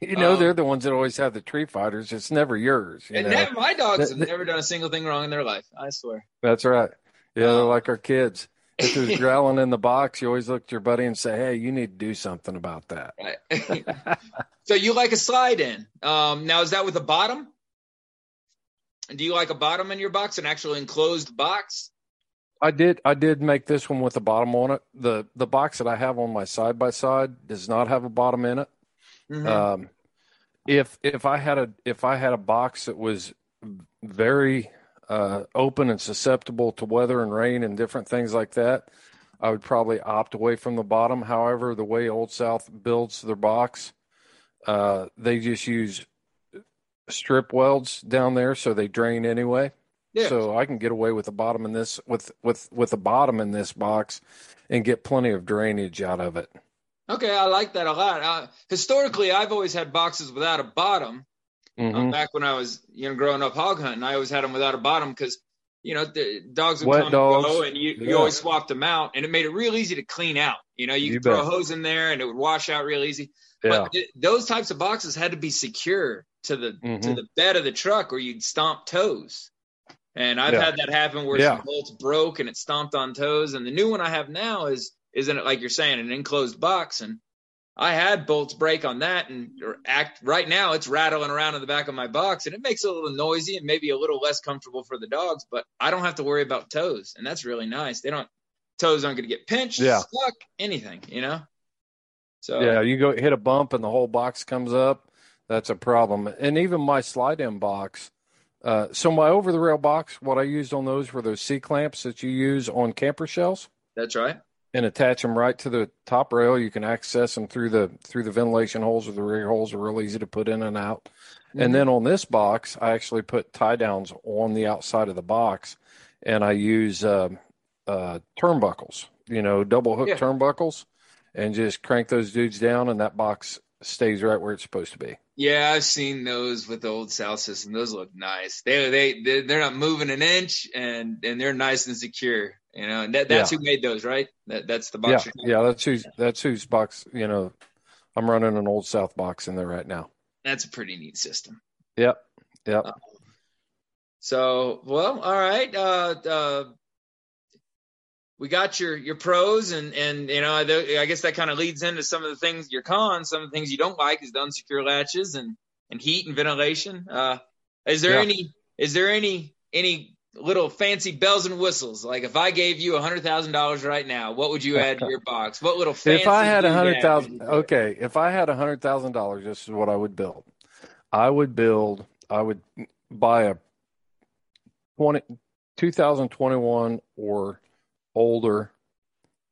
You know, Um, they're the ones that always have the tree fighters. It's never yours. You And never, my dogs have Th- th- never done a single thing wrong in their life. I swear. That's right. Yeah, they're Um, like our kids. If there's growling in the box, you always look at your buddy and say, "Hey, you need to do something about that." Right. so you like a slide in. Um, now is that with a bottom? Do you like a bottom in your box, an actual enclosed box? I did. I did make this one with a bottom on it. the The box that I have on my side by side does not have a bottom in it. Mhm. Um, if if I had a if I had a box that was very uh, open and susceptible to weather and rain and different things like that, I would probably opt away from the bottom. However, the way Old South builds their box, uh, they just use strip welds down there, so they drain anyway. Yeah. So I can get away with the bottom in this with with with the bottom in this box, and get plenty of drainage out of it. Okay, I like that a lot. Uh, historically, I've always had boxes without a bottom. Mhm. Um, back when I was you know growing up hog hunting, I always had them without a bottom because you know the dogs would Wet come and go, and you, you always swapped them out, and it made it real easy to clean out. You know, you, You could throw bet. a hose in there, and it would wash out real easy. Yeah. But th- those types of boxes had to be secure to the to Mhm. the bed of the truck, or you'd stomp toes. And I've Yeah. had that happen where Yeah. some bolts broke and it stomped on toes. And the new one I have now is isn't it like you're saying an enclosed box? And I had bolts break on that, and act right now it's rattling around in the back of my box, and it makes it a little noisy and maybe a little less comfortable for the dogs. But I don't have to worry about toes, and that's really nice. They don't toes aren't going to get pinched, Yeah. stuck, anything, you know. So Yeah, you go hit a bump and the whole box comes up. That's a problem. And even my slide in box. Uh, so my over the rail box, what I used on those were those C clamps that you use on camper shells that's right. And attach them right to the top rail. You can access them through the through the ventilation holes or the rear holes are real easy to put in and out. Mhm. And then on this box, I actually put tie downs on the outside of the box, and I use uh, uh, turnbuckles, you know, double hook Yeah. turnbuckles, and just crank those dudes down, and that box stays right where it's supposed to be. Yeah, I've seen those with the old South system. Those look nice. They they they- they're not moving an inch, and and they're nice and secure. You know, and that, that's Yeah. who made those, right? That that's the box. you're yeah, that's who's that's whose box. You know, I'm running an old South box in there right now. That's a pretty neat system. Yep, yep. So, well, all right. Uh, uh, we got your your pros, and and you know, I, I guess that kind of leads into some of the things your cons. Some of the things you don't like is the unsecure latches and and heat and ventilation. Uh, is there Yeah. any is there any any little fancy bells and whistles? Like if I gave you a hundred thousand dollars right now, what would you add to your box? What little fancy If I had a hundred thousand, okay, if I had a hundred thousand dollars, this is what I would build. I would build. I would buy a 20, 2021 or older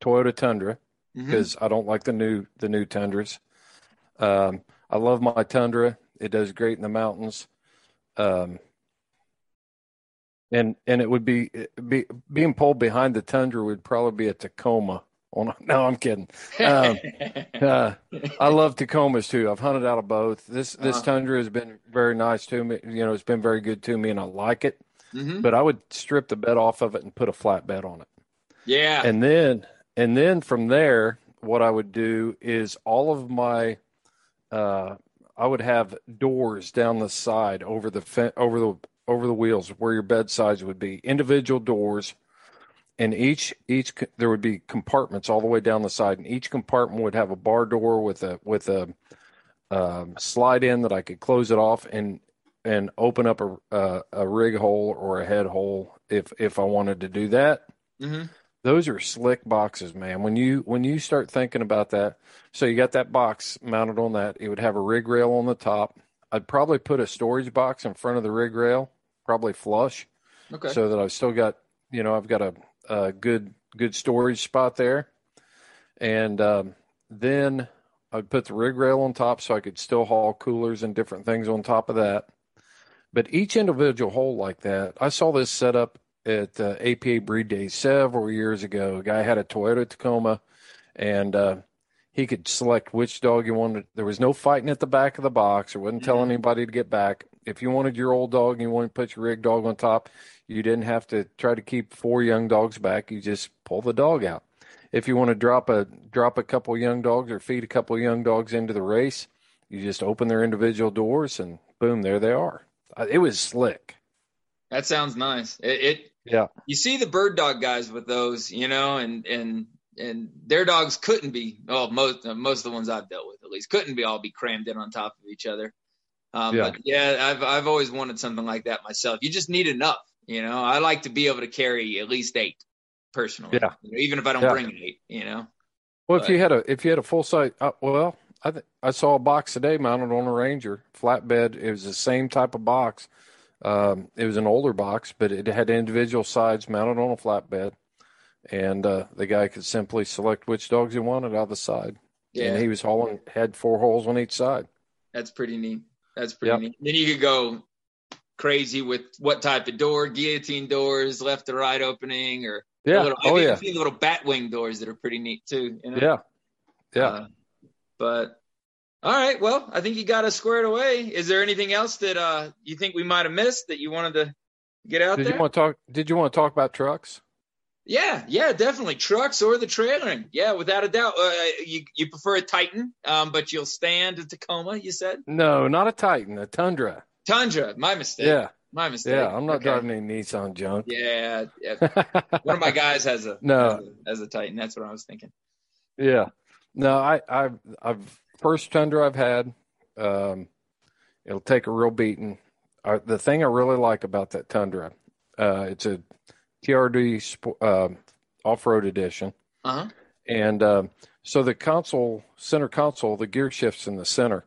Toyota Tundra because I don't like the new the new Tundras. Um, I love my Tundra. It does great in the mountains. Um, and and it would be, be being pulled behind the Tundra would probably be a Tacoma. On no, I'm kidding. Um, uh, I love Tacomas too. I've hunted out of both. This this Uh-huh. Tundra has been very nice to me. You know, it's been very good to me, and I like it. Mhm. But I would strip the bed off of it and put a flat bed on it Yeah. and then and then from there what i would do is all of my uh i would have doors down the side over the over the over the wheels where your bed sides would be individual doors and each each there would be compartments all the way down the side and each compartment would have a bar door with a with a um, slide in that i could close it off and and open up a a, a rig hole or a head hole if if i wanted to do that hmm those are slick boxes, man. When you when you start thinking about that, so you got that box mounted on that, it would have a rig rail on the top. I'd probably put a storage box in front of the rig rail, probably flush, Okay. so that I've still got, you know, I've got a, a good good storage spot there. And um, then I'd put the rig rail on top so I could still haul coolers and different things on top of that. But each individual hole like that, I saw this set up at uh, APA Breed Day several years ago. A guy had a Toyota Tacoma, and uh, he could select which dog he wanted. There was no fighting at the back of the box. Or wasn't telling anybody to get back. If you wanted your old dog and you wanted to put your rig dog on top, you didn't have to try to keep four young dogs back. You just pull the dog out. If you want to drop a drop a couple young dogs or feed a couple young dogs into the race, you just open their individual doors and boom, there they are. Uh, It was slick. That sounds nice. It, it Yeah. you see the bird dog guys with those, you know, and and and their dogs couldn't be. Oh, most most of the ones I've dealt with, at least, couldn't be all be crammed in on top of each other. Um, Yeah. But yeah, I've I've always wanted something like that myself. You just need enough, you know. I like to be able to carry at least eight, personally. Yeah. You know, even if I don't Yeah. bring eight, you know. Well, if you had a if you had a full size, uh, well, I th- I saw a box today mounted on a Ranger flatbed. It was the same type of box. Um, it was an older box, but it had individual sides mounted on a flatbed, and uh, the guy could simply select which dogs he wanted out of the side. Yeah, And he was hauling had four holes on each side. that's pretty neat. That's pretty Yep. neat. Then you could go crazy with what type of door, guillotine doors, left to right opening, or Yeah. Little, oh yeah. little bat wing doors that are pretty neat too. You know? Yeah. Yeah. Uh, but all right, well, I think you got us squared away. Is there anything else that uh you think we might have missed that you wanted to get out Did there? you want to talk? Did you want to talk about trucks? Yeah, yeah, definitely trucks or the trailering. Yeah, without a doubt. Uh, you you prefer a Titan, um, but you'll stand a Tacoma. You said No, not a Titan, a Tundra. Tundra. My mistake. Yeah. my mistake. Yeah. I'm not Okay. driving any Nissan junk. Yeah, yeah. One of my guys has a No. as a, a Titan. That's what I was thinking. Yeah. No, I, I've, I've first Tundra I've had. Um, it'll take a real beating. Uh, the thing I really like about that Tundra, uh, it's a TRD uh, off-road edition, Uh huh. and um, so the console, center console, the gear shifts in the center,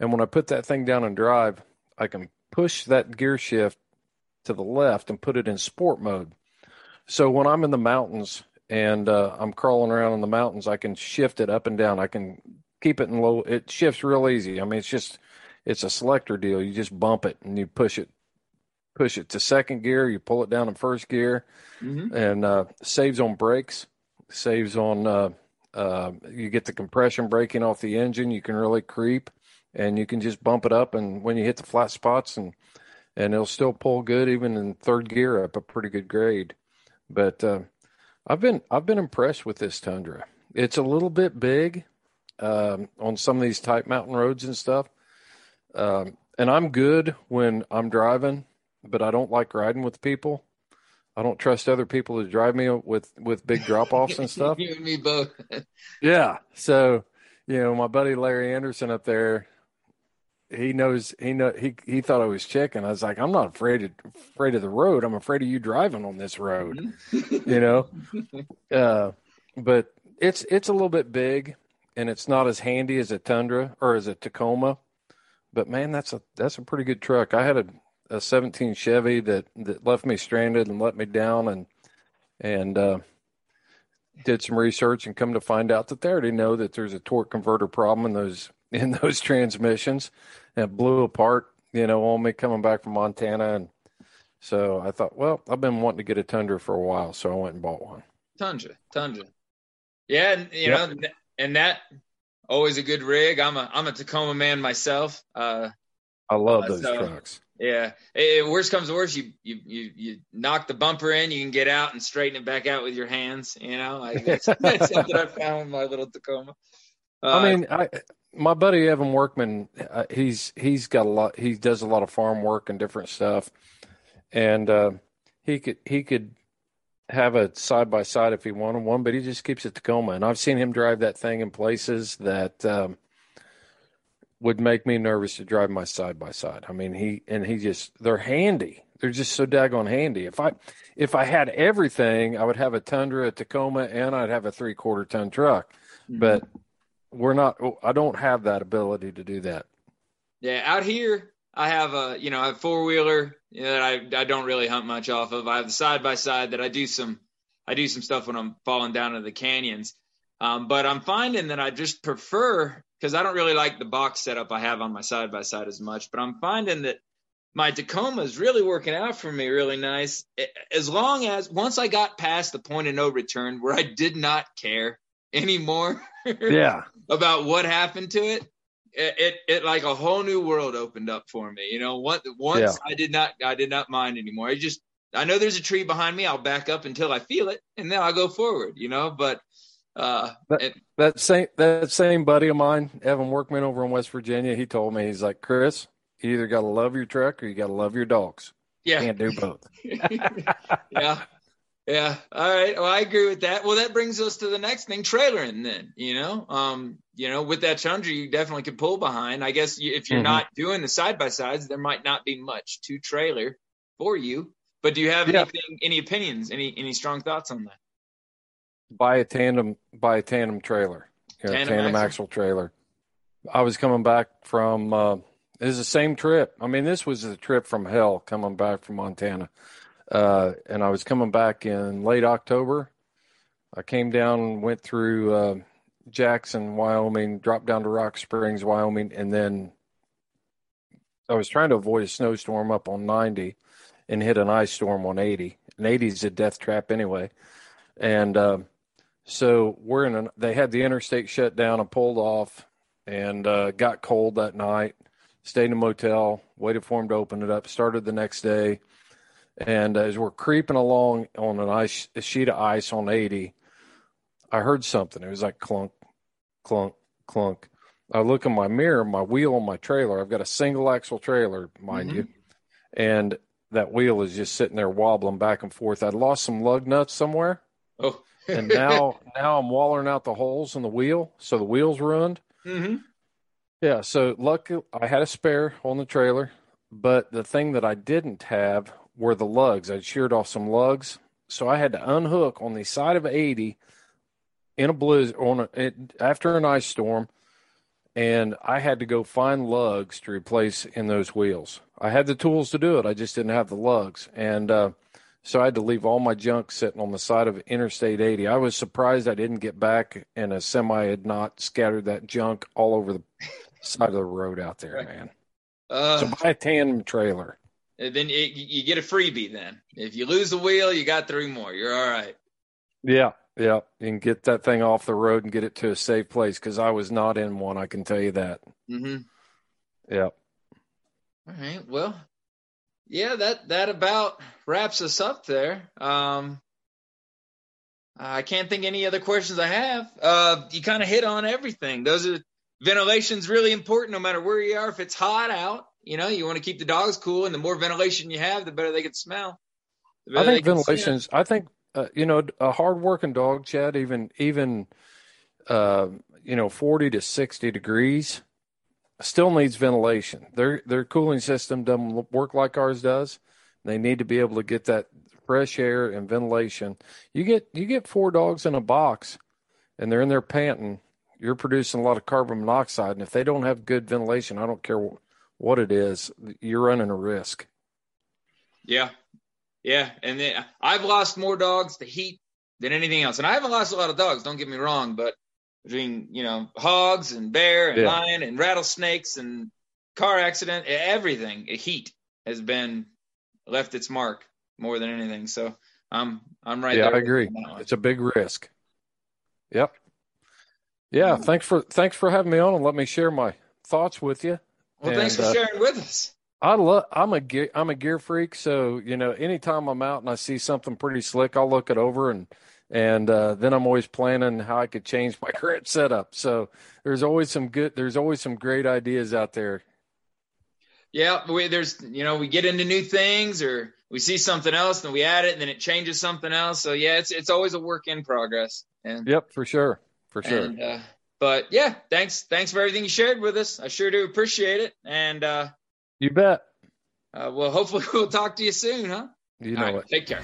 and when I put that thing down and drive, I can push that gear shift to the left and put it in sport mode. So when I'm in the mountains and uh, I'm crawling around in the mountains, I can shift it up and down. I can keep it in low. It shifts real easy. I mean, it's just it's a selector deal. You just bump it and you push it, push it to second gear. You pull it down in first gear, hmm and uh, saves on brakes. Saves on. Uh, uh, you get the compression braking off the engine. You can really creep, and you can just bump it up. And when you hit the flat spots, and and it'll still pull good even in third gear up a pretty good grade. But uh, I've been I've been impressed with this Tundra. It's a little bit big um, on some of these tight mountain roads and stuff. Um, and I'm good when I'm driving, but I don't like riding with people. I don't trust other people to drive me with with big drop offs and stuff. you and me both. Yeah. So, you know, my buddy Larry Anderson up there, he knows he know he he thought I was checking. I was like, I'm not afraid of afraid of the road. I'm afraid of you driving on this road. You know? Uh but it's it's a little bit big and it's not as handy as a Tundra or as a Tacoma. But man, that's a that's a pretty good truck. I had a a 17 Chevy that that left me stranded and let me down and and uh did some research and come to find out that they already know that there's a torque converter problem in those in those transmissions and it blew apart you know on me coming back from montana and so i thought well i've been wanting to get a tundra for a while so i went and bought one Tundra, Tundra. Yeah, and you Yep. know, and that always a good rig. I'm a I'm a Tacoma man myself. Uh, i love Uh, those so- trucks yeah. Eh, worst comes to worst, you you you you knock the bumper in, you can get out and straighten it back out with your hands. You know, I, that's, that's something I found with my little Tacoma. Uh, i mean i my buddy evan workman uh, he's he's got a lot he does a lot of farm work and different stuff and uh, he could he could have a side by side if he wanted one, but he just keeps a Tacoma. And I've seen him drive that thing in places that um, would make me nervous to drive my side by side. I mean, he and he just they're handy. They're just so daggone handy. If I if I had everything, I would have a Tundra, a Tacoma, and I'd have a three quarter ton truck. mhm. But we're not. I don't have that ability to do that. Yeah, out here I have a you know a four wheeler that I I don't really hunt much off of. I have the side by side that I do some I do some stuff when I'm falling down into the canyons. Um, but I'm finding that I just prefer because I don't really like the box setup I have on my side by side as much. But I'm finding that my Tacoma is really working out for me really nice. As long as once I got past the point of no return where I did not care anymore Yeah. about what happened to it, it, it, it like a whole new world opened up for me. You know, what once Yeah. I did not I did not mind anymore. I just I know there's a tree behind me. I'll back up until I feel it, and then I'll go forward. You know, but uh, That- That same that same buddy of mine, Evan Workman over in West Virginia, he told me he's like, Chris, you either got to love your truck or you got to love your dogs. yeah, Can't do both. yeah. Yeah. All right. Well, I agree with that. Well, that brings us to the next thing, trailering then, you know, um, you know, with that Tundra, you definitely could pull behind. I guess you, if you're Mhm. not doing the side by sides, there might not be much to trailer for you, but do you have Yeah. anything, any opinions, any, any strong thoughts on that? Buy a tandem, buy a tandem trailer, you know, Tandem tandem, axle? axle trailer. I was coming back from. Uh, it was the same trip. I mean, this was a trip from hell coming back from Montana, uh, and I was coming back in late October. I came down, and went through uh, Jackson, Wyoming, dropped down to Rock Springs, Wyoming, and then I was trying to avoid a snowstorm up on 90 and hit an ice storm on 80. And 80 is a death trap anyway. And uh, so we're in an, they had the interstate shut down and pulled off and uh, got cold that night. Stayed in a motel, waited for them to open it up, started the next day. And as we're creeping along on an ice, a sheet of ice on 80, I heard something. It was like clunk, clunk, clunk. I look in my mirror, my wheel on my trailer. I've got a single axle trailer, mind Mhm. you, and that wheel is just sitting there wobbling back and forth. I'd lost some lug nuts somewhere, Oh, and now now I'm wallering out the holes in the wheel, so the wheel's ruined. hmm Yeah, so luckily I had a spare on the trailer, but the thing that I didn't have were the lugs. I'd sheared off some lugs, so I had to unhook on the side of 80 in a blizzard on a, it, after an ice storm, and I had to go find lugs to replace in those wheels. I had the tools to do it, I just didn't have the lugs, and uh, so I had to leave all my junk sitting on the side of Interstate 80. I was surprised I didn't get back and a semi had not scattered that junk all over the side of the road out there, Right. man. uh, So buy a tandem trailer. then it, you get a freebie then. If you lose the wheel, you got three more. You're all right. Yeah, yeah. You can get that thing off the road and get it to a safe place because I was not in one, I can tell you that. Mm-hmm. Yeah. All right. Well, yeah, that that about wraps us up there. Um, I can't think any other questions I have. Uh, you kind of hit on everything. Those are ventilation's really important, no matter where you are. If it's hot out, you know, you want to keep the dogs cool, and the more ventilation you have, the better they can smell. The I think ventilation's, I think, uh, you know, a hard working dog, Chad, even, even, uh, you know, 40 to 60 degrees still needs ventilation. Their, their cooling system doesn't work like ours does. They need to be able to get that fresh air and ventilation. You get, you get four dogs in a box and they're in there panting. You're producing a lot of carbon monoxide. And if they don't have good ventilation, I don't care wh- what it is, you're running a risk. Yeah, yeah, and then I've lost more dogs to heat than anything else, and I haven't lost a lot of dogs. Don't get me wrong, but between you know hogs and bear and Yeah. lion and rattlesnakes and car accident, everything, heat has been left its mark more than anything. So I'm I'm right yeah, there. I agree. on that one. It's a big risk. Yep. Yeah, thanks for thanks for having me on and let me share my thoughts with you. Well, thanks for uh, sharing with us. I love I'm a gear I'm a gear freak, so you know, anytime I'm out and I see something pretty slick, I'll look it over and and uh, then I'm always planning how I could change my current setup. So there's always some good there's always some great ideas out there. Yeah, we, there's you know we get into new things or we see something else and we add it and then it changes something else. So yeah, it's it's always a work in progress. And Yep, for sure. For sure. And, uh, but yeah, thanks thanks for everything you shared with us. I sure do appreciate it. And uh, you bet. uh, well, hopefully we'll talk to you soon, huh? You know All right, it. take care.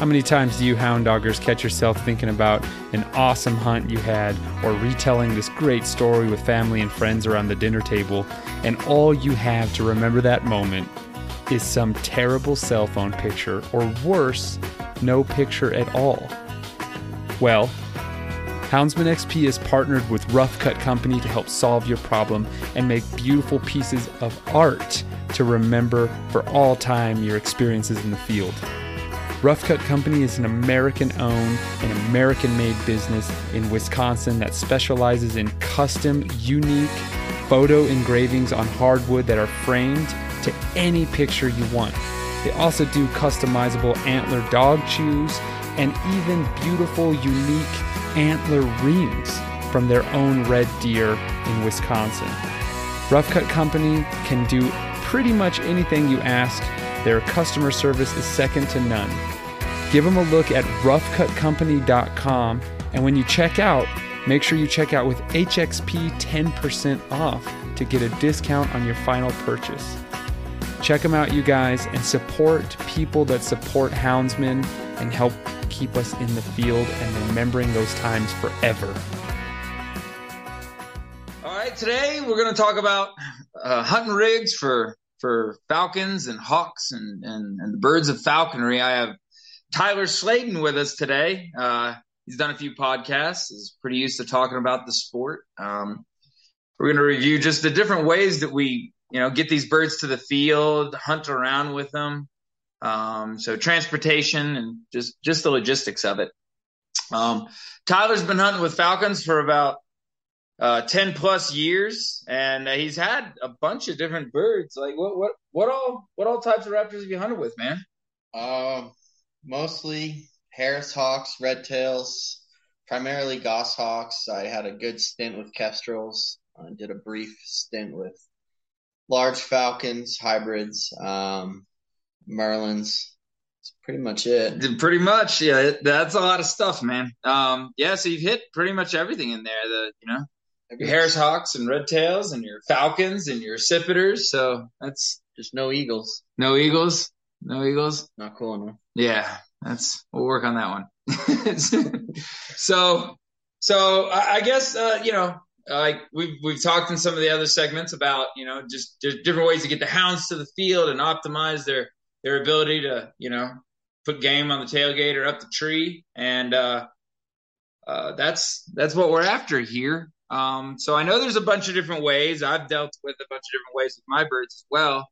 How many times do you hound doggers catch yourself thinking about an awesome hunt you had or retelling this great story with family and friends around the dinner table, and all you have to remember that moment is some terrible cell phone picture, or worse, no picture at all? Well, Houndsman XP is partnered with Rough Cut Company to help solve your problem and make beautiful pieces of art to remember for all time your experiences in the field. Rough Cut Company is an American owned and American made business in Wisconsin that specializes in custom, unique photo engravings on hardwood that are framed to any picture you want. They also do customizable antler dog chews and even beautiful, unique antler rings from their own red deer in Wisconsin. Rough Cut Company can do pretty much anything you ask. Their customer service is second to none. Give them a look at roughcutcompany.com, and when you check out, make sure you check out with HXP 10% off to get a discount on your final purchase. Check them out, you guys, and support people that support houndsmen and help keep us in the field and remembering those times forever. All right, today we're going to talk about uh, hunting rigs for for falcons and hawks and, and, and the birds of falconry. I have Tyler Sladen with us today. Uh, he's done a few podcasts. Is pretty used to talking about the sport. Um, we're going to review just the different ways that we, you know, get these birds to the field, hunt around with them. Um, so transportation and just just the logistics of it. Um, Tyler's been hunting with falcons for about uh, 10 plus years and uh, he's had a bunch of different birds. Like what what what all what all types of raptors have you hunted with man? Um mostly harris hawks red tails primarily goshawks. I had a good stint with kestrels. I did a brief stint with large falcons hybrids um merlins. That's pretty much it. Pretty much yeah that's a lot of stuff man. Um yeah so you've hit pretty much everything in there the you know your Harris Hawks and Red Tails and your Falcons and your Accipiters. So that's just no Eagles. No Eagles. No Eagles. Not cool enough. Yeah, that's we'll work on that one. so, so I, I guess uh, you know, like we've we've talked in some of the other segments about you know just, just different ways to get the hounds to the field and optimize their their ability to you know put game on the tailgate or up the tree and uh, uh, that's that's what we're after here. Um, so I know there's a bunch of different ways. I've dealt with a bunch of different ways with my birds as well.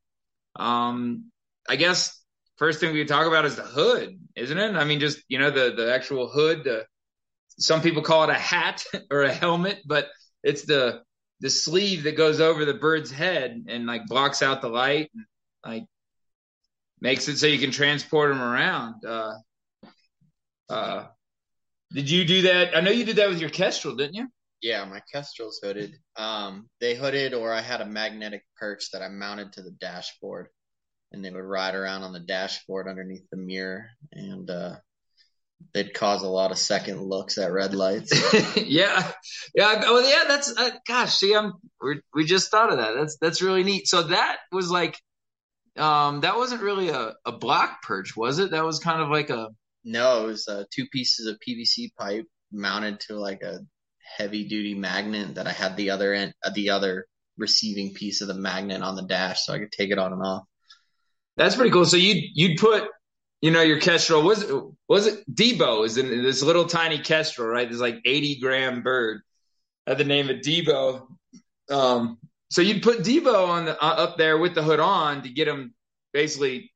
Um, I guess first thing we talk about is the hood, isn't it? I mean, just you know the the actual hood. The, some people call it a hat or a helmet, but it's the the sleeve that goes over the bird's head and like blocks out the light, and, like makes it so you can transport them around. Uh, uh, did you do that? I know you did that with your kestrel, didn't you? Yeah, my Kestrel's hooded. Um, they hooded, or I had a magnetic perch that I mounted to the dashboard, and they would ride around on the dashboard underneath the mirror, and uh, they'd cause a lot of second looks at red lights. yeah, yeah. Well, yeah. That's uh, gosh. See, I'm we we just thought of that. That's that's really neat. So that was like, um, that wasn't really a a block perch, was it? That was kind of like a no. It was uh, two pieces of PVC pipe mounted to like a heavy duty magnet that I had the other end, uh, the other receiving piece of the magnet on the dash, so I could take it on and off. That's pretty cool. So you'd you'd put, you know, your kestrel was was it Debo is in this little tiny kestrel, right? This like eighty gram bird. The name of Debo. Um, so you'd put Debo on the uh, up there with the hood on to get him basically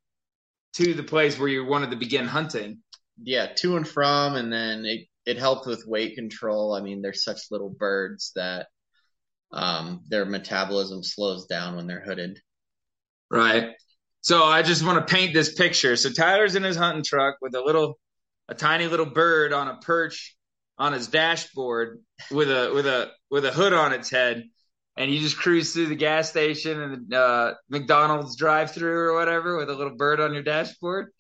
to the place where you wanted to begin hunting. Yeah, to and from, and then it it helped with weight control. I mean, they're such little birds that um, their metabolism slows down when they're hooded. Right. So I just want to paint this picture. So Tyler's in his hunting truck with a little, a tiny little bird on a perch on his dashboard with a with a with a hood on its head, and you just cruise through the gas station and uh, McDonald's drive-through or whatever with a little bird on your dashboard.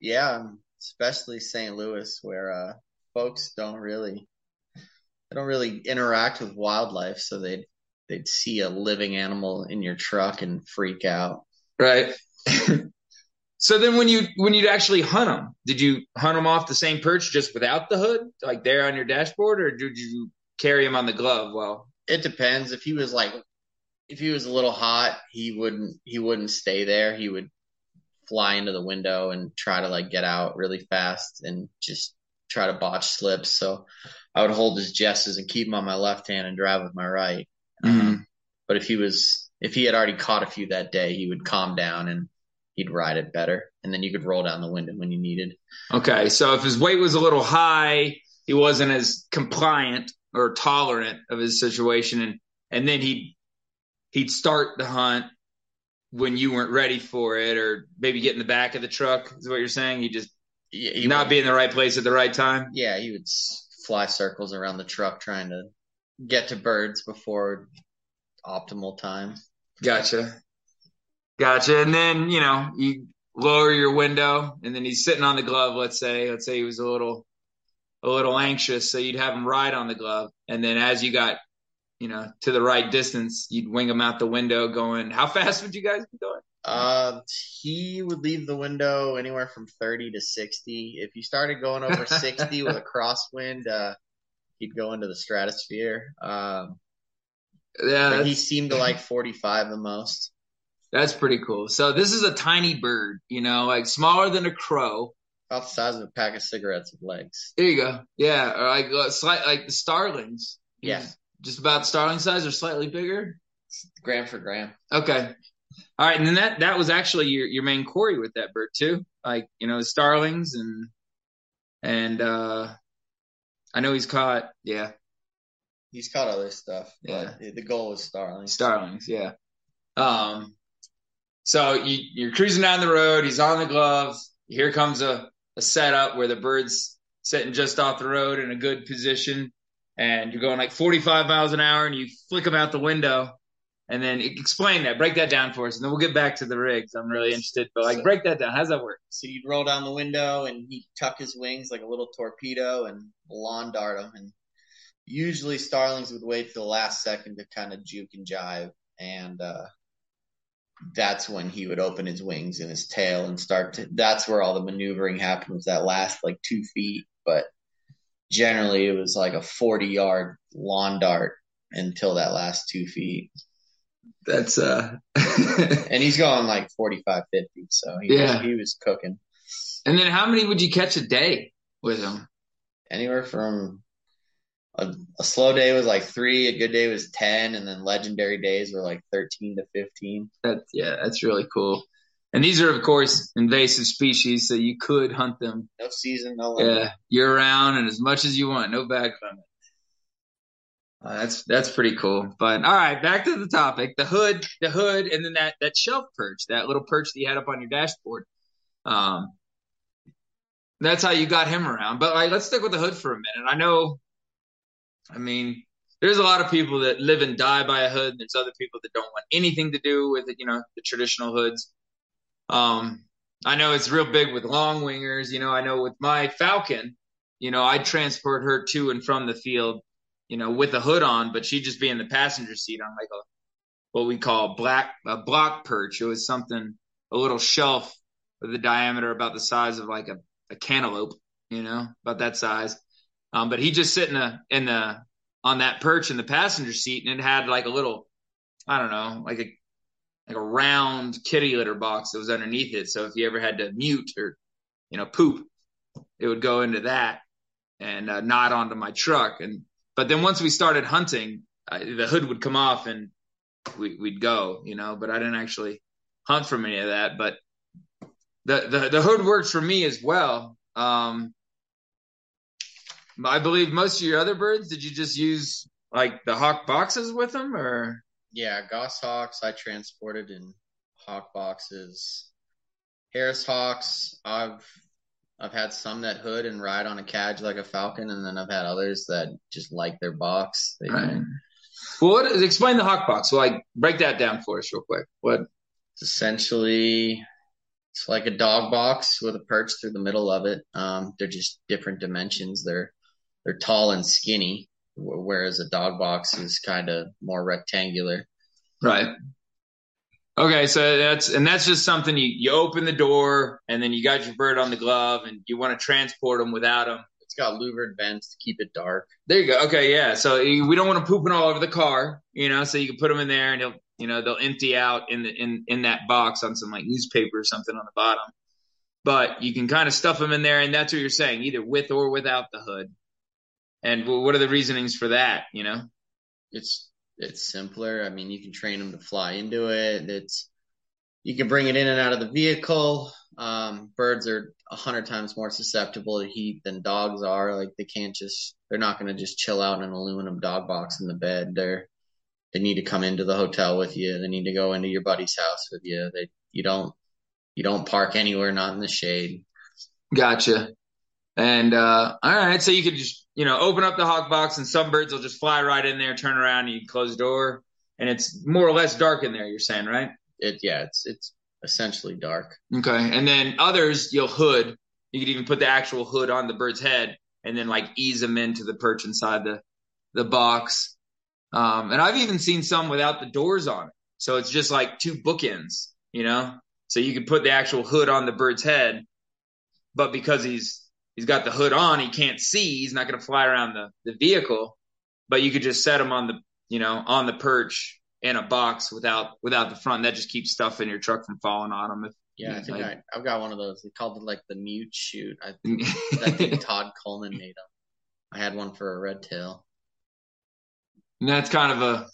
Yeah, especially St. Louis, where uh, folks don't really they don't really interact with wildlife, so they'd they'd see a living animal in your truck and freak out. Right. so then when you when you'd actually hunt them, did you hunt them off the same perch just without the hood, like there on your dashboard, or did you carry him on the glove? Well, it depends. If he was like if he was a little hot, he wouldn't he wouldn't stay there. He would fly into the window and try to like get out really fast and just try to botch slips. So I would hold his jesses and keep him on my left hand and drive with my right. Mm-hmm. but if he was if he had already caught a few that day, he would calm down and he'd ride it better. And then you could roll down the window when you needed. Okay, so if his weight was a little high, he wasn't as compliant or tolerant of his situation, and and then he'd he'd start the hunt when you weren't ready for it, or maybe get in the back of the truck. Is what you're saying? He just Yeah, he not would- be in the right place at the right time. Yeah, he would fly circles around the truck trying to get to birds before optimal time. Gotcha. Gotcha. And then, you know, you lower your window and then he's sitting on the glove, let's say. Let's say he was a little a little anxious, so you'd have him ride on the glove. And then as you got, you know, to the right distance, you'd wing him out the window going, How fast would you guys be going? Uh, he would leave the window anywhere from 30 to 60. If you started going over 60 with a crosswind, uh, he'd go into the stratosphere. Um, Yeah, he seemed to like 45 the most. that's pretty cool. So this is a tiny bird, you know, like smaller than a crow. About the size of a pack of cigarettes with legs. There you go. Yeah, or like uh, slight like the starlings. Yeah. Just about starling size or slightly bigger. Gram for gram. Okay. All right, and then that that was actually your your main quarry with that bird too. Like, you know, starlings and and uh I know he's caught, yeah, He's caught other stuff, Yeah. but the goal was starlings. starlings, yeah. Um so you you're cruising down the road, he's on the glove. Here comes a a setup where the bird's sitting just off the road in a good position and you're going like 45 miles an hour and you flick him out the window and then explain that break that down for us and then we'll get back to the rigs i'm really interested but like break that down how's that work So you'd roll down the window and he'd tuck his wings like a little torpedo and lawn dart him. And usually starlings would wait for the last second to kind of juke and jive. And uh, that's when he would open his wings and his tail and start to. That's where all the maneuvering happened that last like two feet. But generally it was like a 40 yard lawn dart until that last two feet. That's uh And he's going like 45, 50. So he, Yeah. was, he was cooking. and then how many would you catch a day with him anywhere from a, a slow day was like three, a good day was 10, and then legendary days were like 13 to 15. that yeah that's really cool and these are of course invasive species so you could hunt them No season, no limit. yeah year round and as much as you want no bag limit Uh, that's that's pretty cool. But all right, back to the topic: the hood, the hood, and then that that shelf perch, that little perch that you had up on your dashboard. Um, that's how you got him around. But like, let's stick with the hood for a minute. I know, I mean, there's a lot of people that live and die by a hood. And there's other people that don't want anything to do with it. You know, the traditional hoods. Um, I know it's real big with long wingers. You know, I know with my Falcon, you know, I transport her to and from the field you know, with a hood on, but she'd just be in the passenger seat on like a what we call black a block perch. It was something a little shelf with a diameter about the size of like a, a cantaloupe, you know, about that size. Um, but he just sit in the in the on that perch in the passenger seat, and it had like a little, I don't know, like a like a round kitty litter box that was underneath it. So if you ever had to mute or you know poop, it would go into that and uh, not onto my truck. And but then once we started hunting, I, the hood would come off and we, we'd go, you know. But I didn't actually hunt from any of that. But the the, the hood works for me as well. Um, I believe most of your other birds, did you just use like the hawk boxes with them, or Yeah, goshawks I transported in hawk boxes. Harris hawks, I've I've had some that hood and ride on a cadge like a falcon, and then I've had others that just like their box. They right? Well, what, explain the hawk box. So, like, break that down for us real quick. What? It's essentially it's like a dog box with a perch through the middle of it. Um, they're just different dimensions. They're they're tall and skinny, whereas a dog box is kind of more rectangular. Right. Okay, so that's and that's just something you you open the door and then you got your bird on the glove and you want to transport them without them. It's got louvered vents to keep it dark. There you go. Okay, yeah. So we don't want them pooping all over the car, you know. So you can put them in there and they'll you know they'll empty out in the in in that box on some like newspaper or something on the bottom. But you can kind of stuff them in there, and that's what you're saying, either with or without the hood. And what are the reasonings for that? You know. It's it's simpler. I mean, you can train them to fly into it. It's you can bring it in and out of the vehicle. Um, birds are a hundred times more susceptible to heat than dogs are. Like they can't just, they're not going to just chill out in an aluminum dog box in the bed. They're, they need to come into the hotel with you. They need to go into your buddy's house with you. They, you don't, you don't park anywhere, not in the shade. Gotcha. And uh, all right, so you could just you know open up the hawk box, and some birds will just fly right in there, turn around, and you close the door, and it's more or less dark in there. You're saying, right? It, yeah, it's, it's essentially dark. Okay. And then others you'll hood. You could even put the actual hood on the bird's head, and then like ease them into the perch inside the the box. Um, and I've even seen some without the doors on it, so it's just like two bookends, you know. So you could put the actual hood on the bird's head, but because he's he's got the hood on, he can't see. He's not going to fly around the, the vehicle, but you could just set him on the, you know, on the perch in a box without, without the front. That just keeps stuff in your truck from falling on him. If, Yeah, I think like- I, I've got one of those. They called it like the mute chute. I think, I think Todd Coleman made them. I had one for a red tail. and that's kind of a,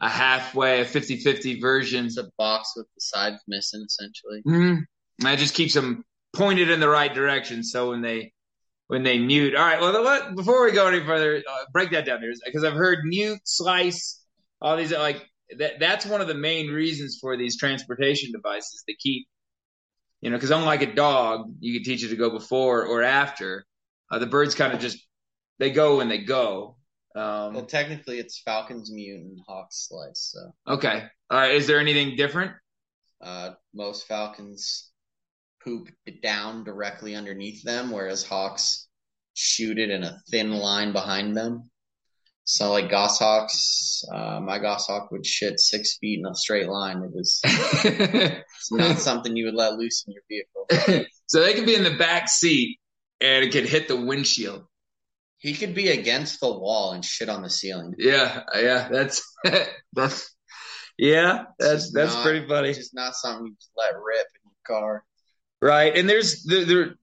a halfway, a 50 50 version. It's a box with the sides missing, essentially. Mhm. That just keeps them pointed in the right direction. So when they, when they mute, all right. Well, let, before we go any further, uh, break that down there because I've heard mute, slice, all these like that. That's one of the main reasons for these transportation devices to keep, you know, because unlike a dog, you can teach it to go before or after. Uh, the birds kind of just they go when they go. Um, Well, technically, it's Falcon's mute and Hawk's slice. So okay. All right. Is there anything different? uh, most Falcons poop it down directly underneath them, whereas Hawks shoot it in a thin line behind them. So like goshawks, uh, my goshawk would shit six feet in a straight line. It was it's not something you would let loose in your vehicle. so they could be in the back seat and it could hit the windshield. He could be against the wall and shit on the ceiling. Yeah, yeah, that's that's yeah, that's that's Not- pretty funny, It's just not something you just let rip in your car. Right? And there's there, there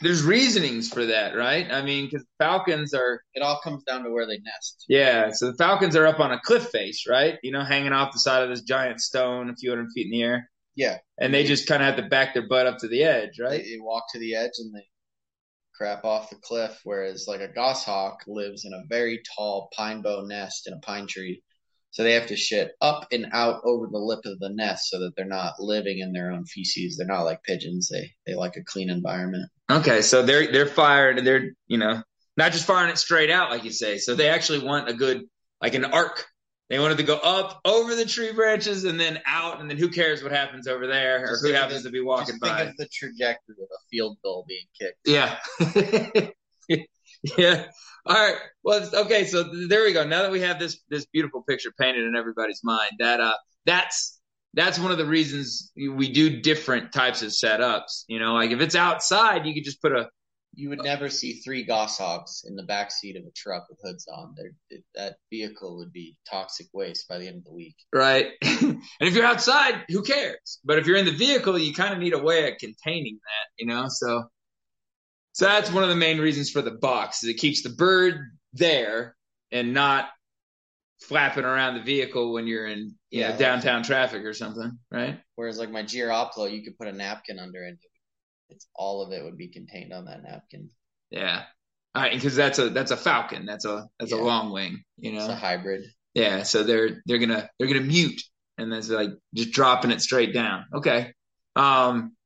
there's reasonings for that, right? I mean, because falcons are It all comes down to where they nest. yeah, so the falcons are up on a cliff face, right? You know, hanging off the side of this giant stone, a few hundred feet in the air, Yeah, and they just kind of have to back their butt up to the edge, right? They, they walk to the edge and they crap off the cliff. Whereas like a goshawk lives in a very tall pine bough nest in a pine tree. So they have to shit up and out over the lip of the nest so that they're not living in their own feces. They're not like pigeons. They they like a clean environment. Okay, so they're they're and they're you know not just firing it straight out like you say. So they actually want a good like an arc. They wanted to go up over the tree branches and then out, and then who cares what happens over there or Just who happens the- to be walking Just think by. of the trajectory of a field goal being kicked. Yeah. yeah. All right. Well, okay. So there we go. Now that we have this this beautiful picture painted in everybody's mind, that uh, that's that's one of the reasons we do different types of setups. You know, like if it's outside, you could just put a You would never see three goshawks in the back seat of a truck with hoods on. They're, that vehicle would be toxic waste by the end of the week. right? and if you're outside, who cares? But if you're in the vehicle, you kind of need a way of containing that, you know. So, so that's one of the main reasons for the box. Is it keeps the bird there and not flapping around the vehicle when you're in you know, Yeah. downtown traffic or something, right? Whereas like my Giroplo, you could put a napkin under it. It's all of it would be contained on that napkin. Yeah. All right, because that's a that's a falcon. That's a that's a long wing, you know. It's a hybrid. Yeah, so they're they're gonna they're gonna mute and that's like just dropping it straight down. Okay. Um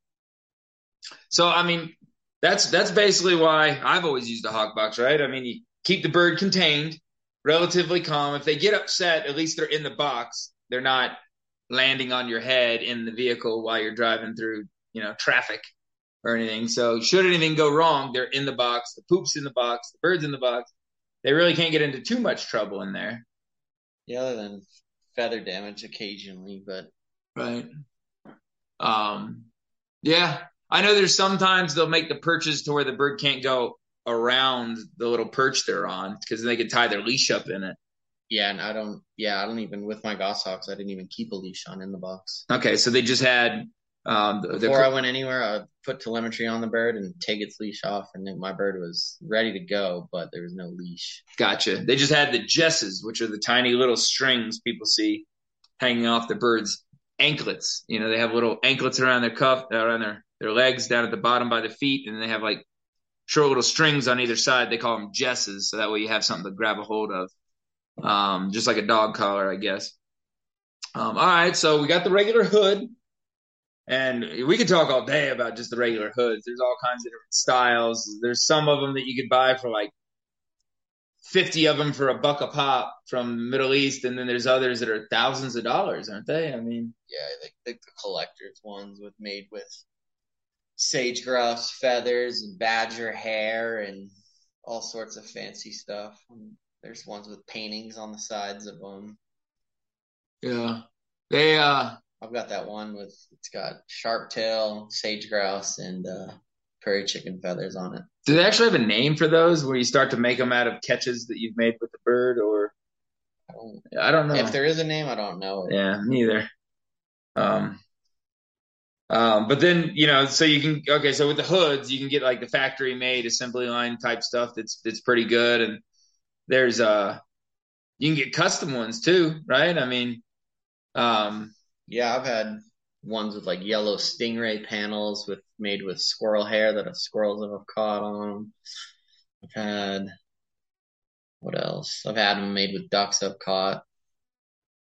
so I mean that's that's basically why I've always used a hawk box, right? I mean you keep the bird contained, relatively calm. If they get upset, at least they're in the box. They're not landing on your head in the vehicle while you're driving through, you know, traffic or anything. So should anything go wrong, they're in the box, the poop's in the box, the bird's in the box. They really can't get into too much trouble in there. Yeah, other than feather damage occasionally, but Right. Um, yeah, I know there's sometimes they'll make the perches to where the bird can't go around the little perch they're on because they could tie their leash up in it. yeah, and I don't. Yeah, I don't even with my goshawks. I didn't even keep a leash on in the box. Okay, so they just had Um, the, the- Before I went anywhere, I put telemetry on the bird and take its leash off, and my bird was ready to go, but there was no leash. Gotcha. They just had the jesses, which are the tiny little strings people see hanging off the birds' anklets. You know, they have little anklets around their cuff, around their, their legs, down at the bottom by the feet, and they have like short little strings on either side. They call them jesses, so that way you have something to grab a hold of. Um, just like a dog collar, I guess. Um, all right, so we got the regular hood. And we could talk all day about just the regular hoods. There's all kinds of different styles. There's some of them that you could buy for like 50 of them for a buck a pop from Middle East. And then there's others that are thousands of dollars, aren't they? I mean, Yeah, like the, the collector's ones with made with sage grouse feathers and badger hair and all sorts of fancy stuff. And there's ones with paintings on the sides of them. yeah. They, uh, I've got that one with it's got sharp tail, sage grouse, and uh, prairie chicken feathers on it. do they actually have a name for those where you start to make them out of catches that you've made with the bird or I don't, I don't know. if there is a name, I don't know it. Yeah, neither. Um, um, but then you know, so you can okay, so with the hoods, you can get like the factory made assembly line type stuff that's that's pretty good, and there's uh, you can get custom ones too, right? I mean, um, Yeah, I've had ones with like yellow stingray panels with made with squirrel hair that squirrels have caught on 'em. I've had what else? I've had them made with ducks I've caught.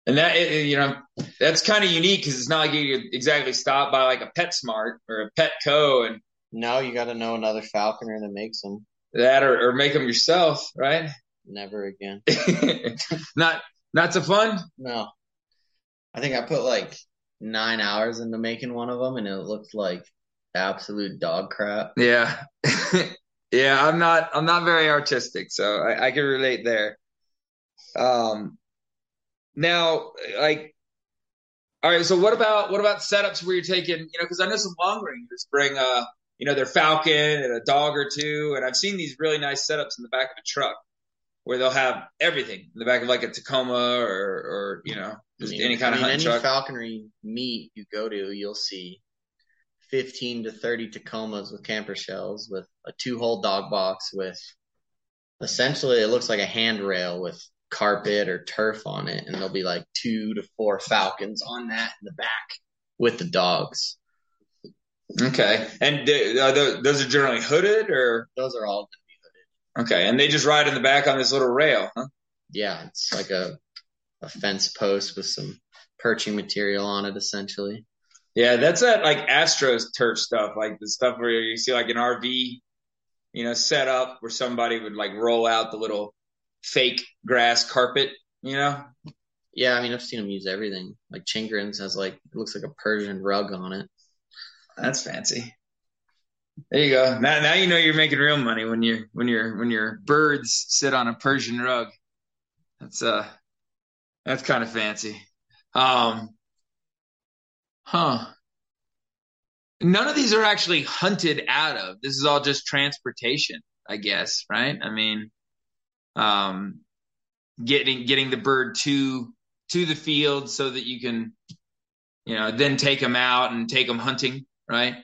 And that you know that's kind of unique because it's not like you could exactly stop by like a PetSmart or a Petco and No, you got to know another falconer that makes them. that or, or make them yourself, right? Never again. not not so fun. No, I think I put like nine hours into making one of them, and it looked like absolute dog crap. Yeah. yeah, I'm not I'm not very artistic, so I, I can relate there. Um now like all right, so what about what about setups where you're taking, you know, because I know some long rangers bring uh you know their falcon and a dog or two, and I've seen these really nice setups in the back of a truck where they'll have everything in the back of like a Tacoma or or you know I just mean, any kind I of mean, hunting any truck. falconry meet you go to, you'll see 15 to 30 Tacomas with camper shells with a two hole dog box with essentially it looks like a handrail with carpet or turf on it. And there'll be like two to four falcons on that in the back with the dogs. Okay, and th- are tho- those are generally hooded or Those are all, going to be hooded. okay, and they just ride in the back on this little rail, huh? yeah, it's like a, a fence post with some perching material on it essentially. Yeah, that's that like Astros turf stuff, like the stuff where you see like an RV, you know, set up where somebody would like roll out the little fake grass carpet, you know? Yeah, I mean, I've seen them use everything. Like Chingrins has like, it looks like a Persian rug on it. That's fancy. There you go. Now, now you know you're making real money when you when your when your birds sit on a Persian rug. That's uh, that's kind of fancy. Um, huh. None of these are actually hunted out of. This is all just transportation, I guess, right? I mean, um, getting getting the bird to to the field so that you can, you know, then take them out and take them hunting, right?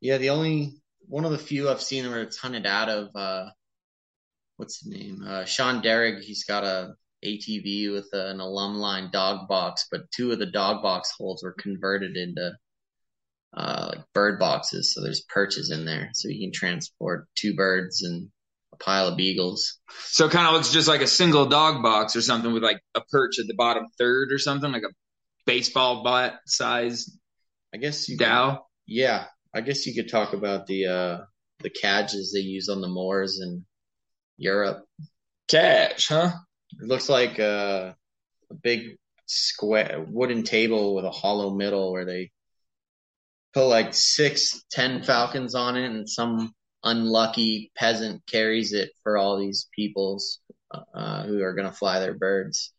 Yeah, the only one of the few I've seen where it's hunted out of uh what's the name? Uh Sean Derrick, he's got a ATV with an alum line dog box, but two of the dog box holes were converted into uh like bird boxes, so there's perches in there. So you can transport two birds and a pile of beagles. So it kind of looks just like a single dog box or something with like a perch at the bottom third or something, like a baseball bat size I guess you could, dow. yeah, I guess you could talk about the uh the cadges they use on the moors in Europe. Cadge, huh? It looks like a, a big square wooden table with a hollow middle where they put like six, ten falcons on it, and some unlucky peasant carries it for all these peoples uh, who are going to fly their birds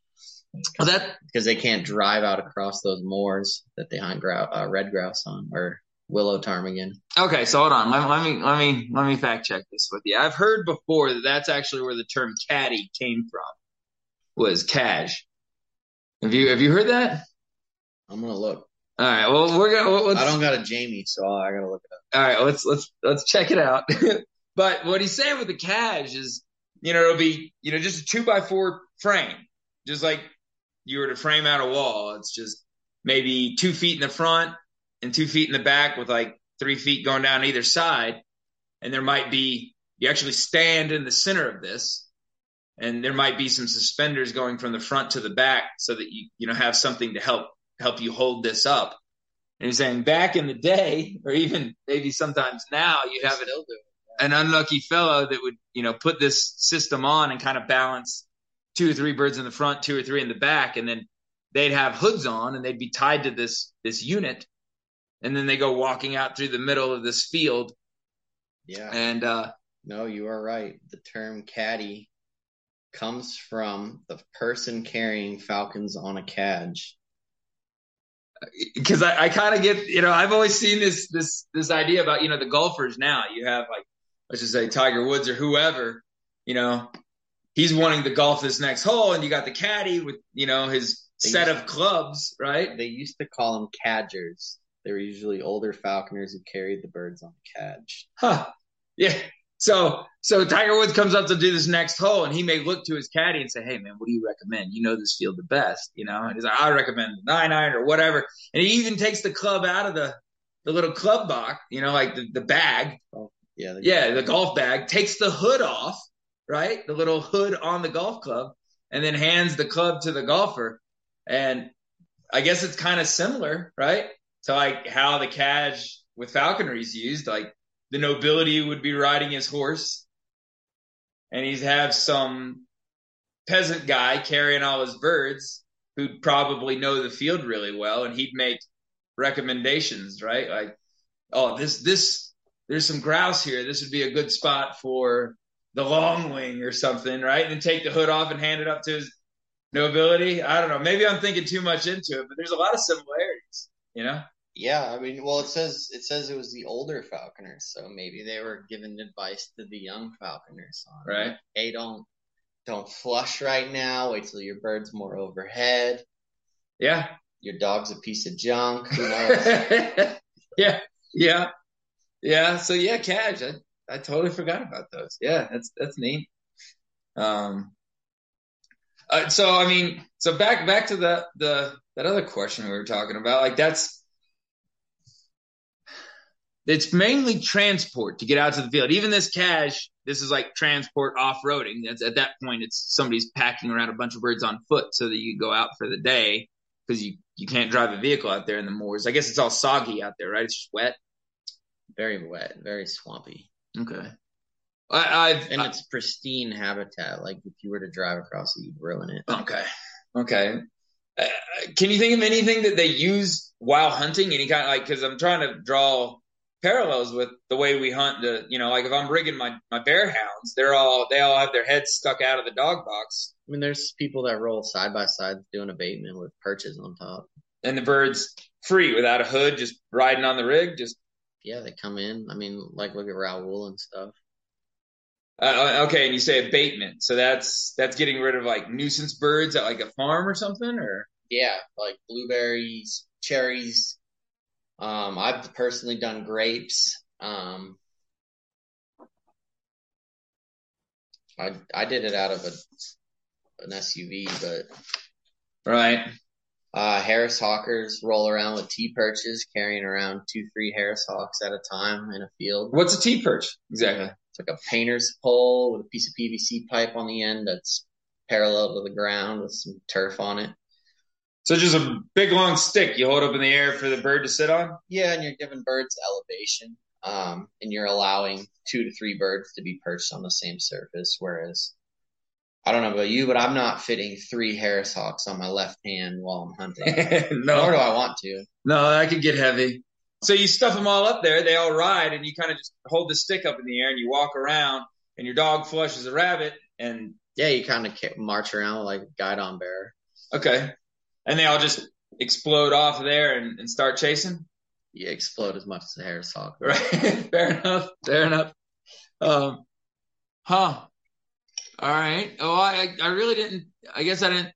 Well, that because they can't drive out across those moors that they hunt grou- uh, red grouse on or willow ptarmigan. okay. So hold on. Let, let me let me let me fact check this with you. I've heard before that that's actually where the term caddy came from. Was cadge. Have you have you heard that? I'm gonna look. All right. Well, we're gonna. Let's, I don't got a Jamie, so I gotta look it up. all right. Let's let's let's check it out. but what he's saying with the cadge is, you know, it'll be you know just a two by four frame, just like you were to frame out a wall. It's just maybe two feet in the front and two feet in the back with like three feet going down either side. And there might be, you actually stand in the center of this and there might be some suspenders going from the front to the back so that you, you know, have something to help, help you hold this up. And he's saying back in the day, or even maybe sometimes now you have an, an unlucky fellow that would, you know, put this system on and kind of balance two or three birds in the front, two or three in the back, and then they'd have hoods on and they'd be tied to this this unit, and then they go walking out through the middle of this field, Yeah. and uh, No, you are right. The term caddy comes from the person carrying falcons on a cadge. Because I, I kind of get you know I've always seen this this this idea about you know the golfers now you have like let's just say Tiger Woods or whoever you know he's wanting to golf this next hole and you got the caddy with you know his They set of clubs right They used to call them cadgers. They were usually older falconers who carried the birds on a cadge. huh yeah so so Tiger Woods comes up to do this next hole and he may look to his caddy and say hey man what do you recommend you know this field the best you know and he's like I recommend the nine iron or whatever and he even takes the club out of the the little club box you know like the, the bag Yeah. they- Yeah, the golf bag takes the hood off, right? The little hood on the golf club, and then hands the club to the golfer. And I guess it's kind of similar, right? To like how the cadge with falconry is used. Like the nobility would be riding his horse, and he'd have some peasant guy carrying all his birds who'd probably know the field really well, and he'd make recommendations, right? Like, oh, this this there's some grouse here. This would be a good spot for the long wing or something, right? And take the hood off and hand it up to his nobility. I don't know. Maybe I'm thinking too much into it, but there's a lot of similarities, you know? Yeah, I mean, well, it says it says it was the older falconers, so maybe they were giving advice to the young falconers on, Right. Hey, don't don't flush right now. Wait till your bird's more overhead. Yeah. Your dog's a piece of junk. Yeah. Yeah. Yeah. So yeah, cadge. I, I totally forgot about those. Yeah, that's that's neat. Um uh, so I mean, so back back to the the that other question we were talking about, like that's it's mainly transport to get out to the field. Even this cadge, this is like transport off roading. That's at that point, it's somebody's packing around a bunch of birds on foot so that you go out for the day because you you can't drive a vehicle out there in the moors. I guess it's all soggy out there, right? It's just wet. very wet, very swampy, Okay. I, I've and it's pristine habitat. Like if you were to drive across it, you'd ruin it. Okay. Okay. Uh, can you think of anything that they use while hunting? Any kind of like, because I'm trying to draw parallels with the way we hunt. The you know, like if I'm rigging my my bear hounds, they're all they all have their heads stuck out of the dog box, I mean, there's people that roll side by side doing abatement with perches on top. and the birds free without a hood, just riding on the rig. Just Yeah, they come in. I mean, like look at Raoul and stuff. uh, okay. And you say abatement, so that's that's getting rid of like nuisance birds at like a farm or something, or Yeah, like blueberries, cherries. Um, I've personally done grapes. Um, I I did it out of a an SUV, but right? uh, Harris Hawkers roll around with T perches, carrying around two, three Harris Hawks at a time in a field. What's a T perch exactly? It's like a painter's pole with a piece of PVC pipe on the end that's parallel to the ground with some turf on it. So just a big long stick you hold up in the air for the bird to sit on. Yeah, and you're giving birds elevation, um, and you're allowing two to three birds to be perched on the same surface. Whereas, I don't know about you, but I'm not fitting three Harris Hawks on my left hand while I'm hunting. no, Nor do I want to. No, that could get heavy. So you stuff them all up there, they all ride, and you kind of just hold the stick up in the air and you walk around, and your dog flushes a rabbit, and Yeah, you kind of march around like a guidon bear. okay, and they all just explode off there and, and start chasing. You explode as much as a Harris Hawk. Right? fair enough. Fair enough. Um, huh. All right. Oh, I I really didn't. I guess I didn't.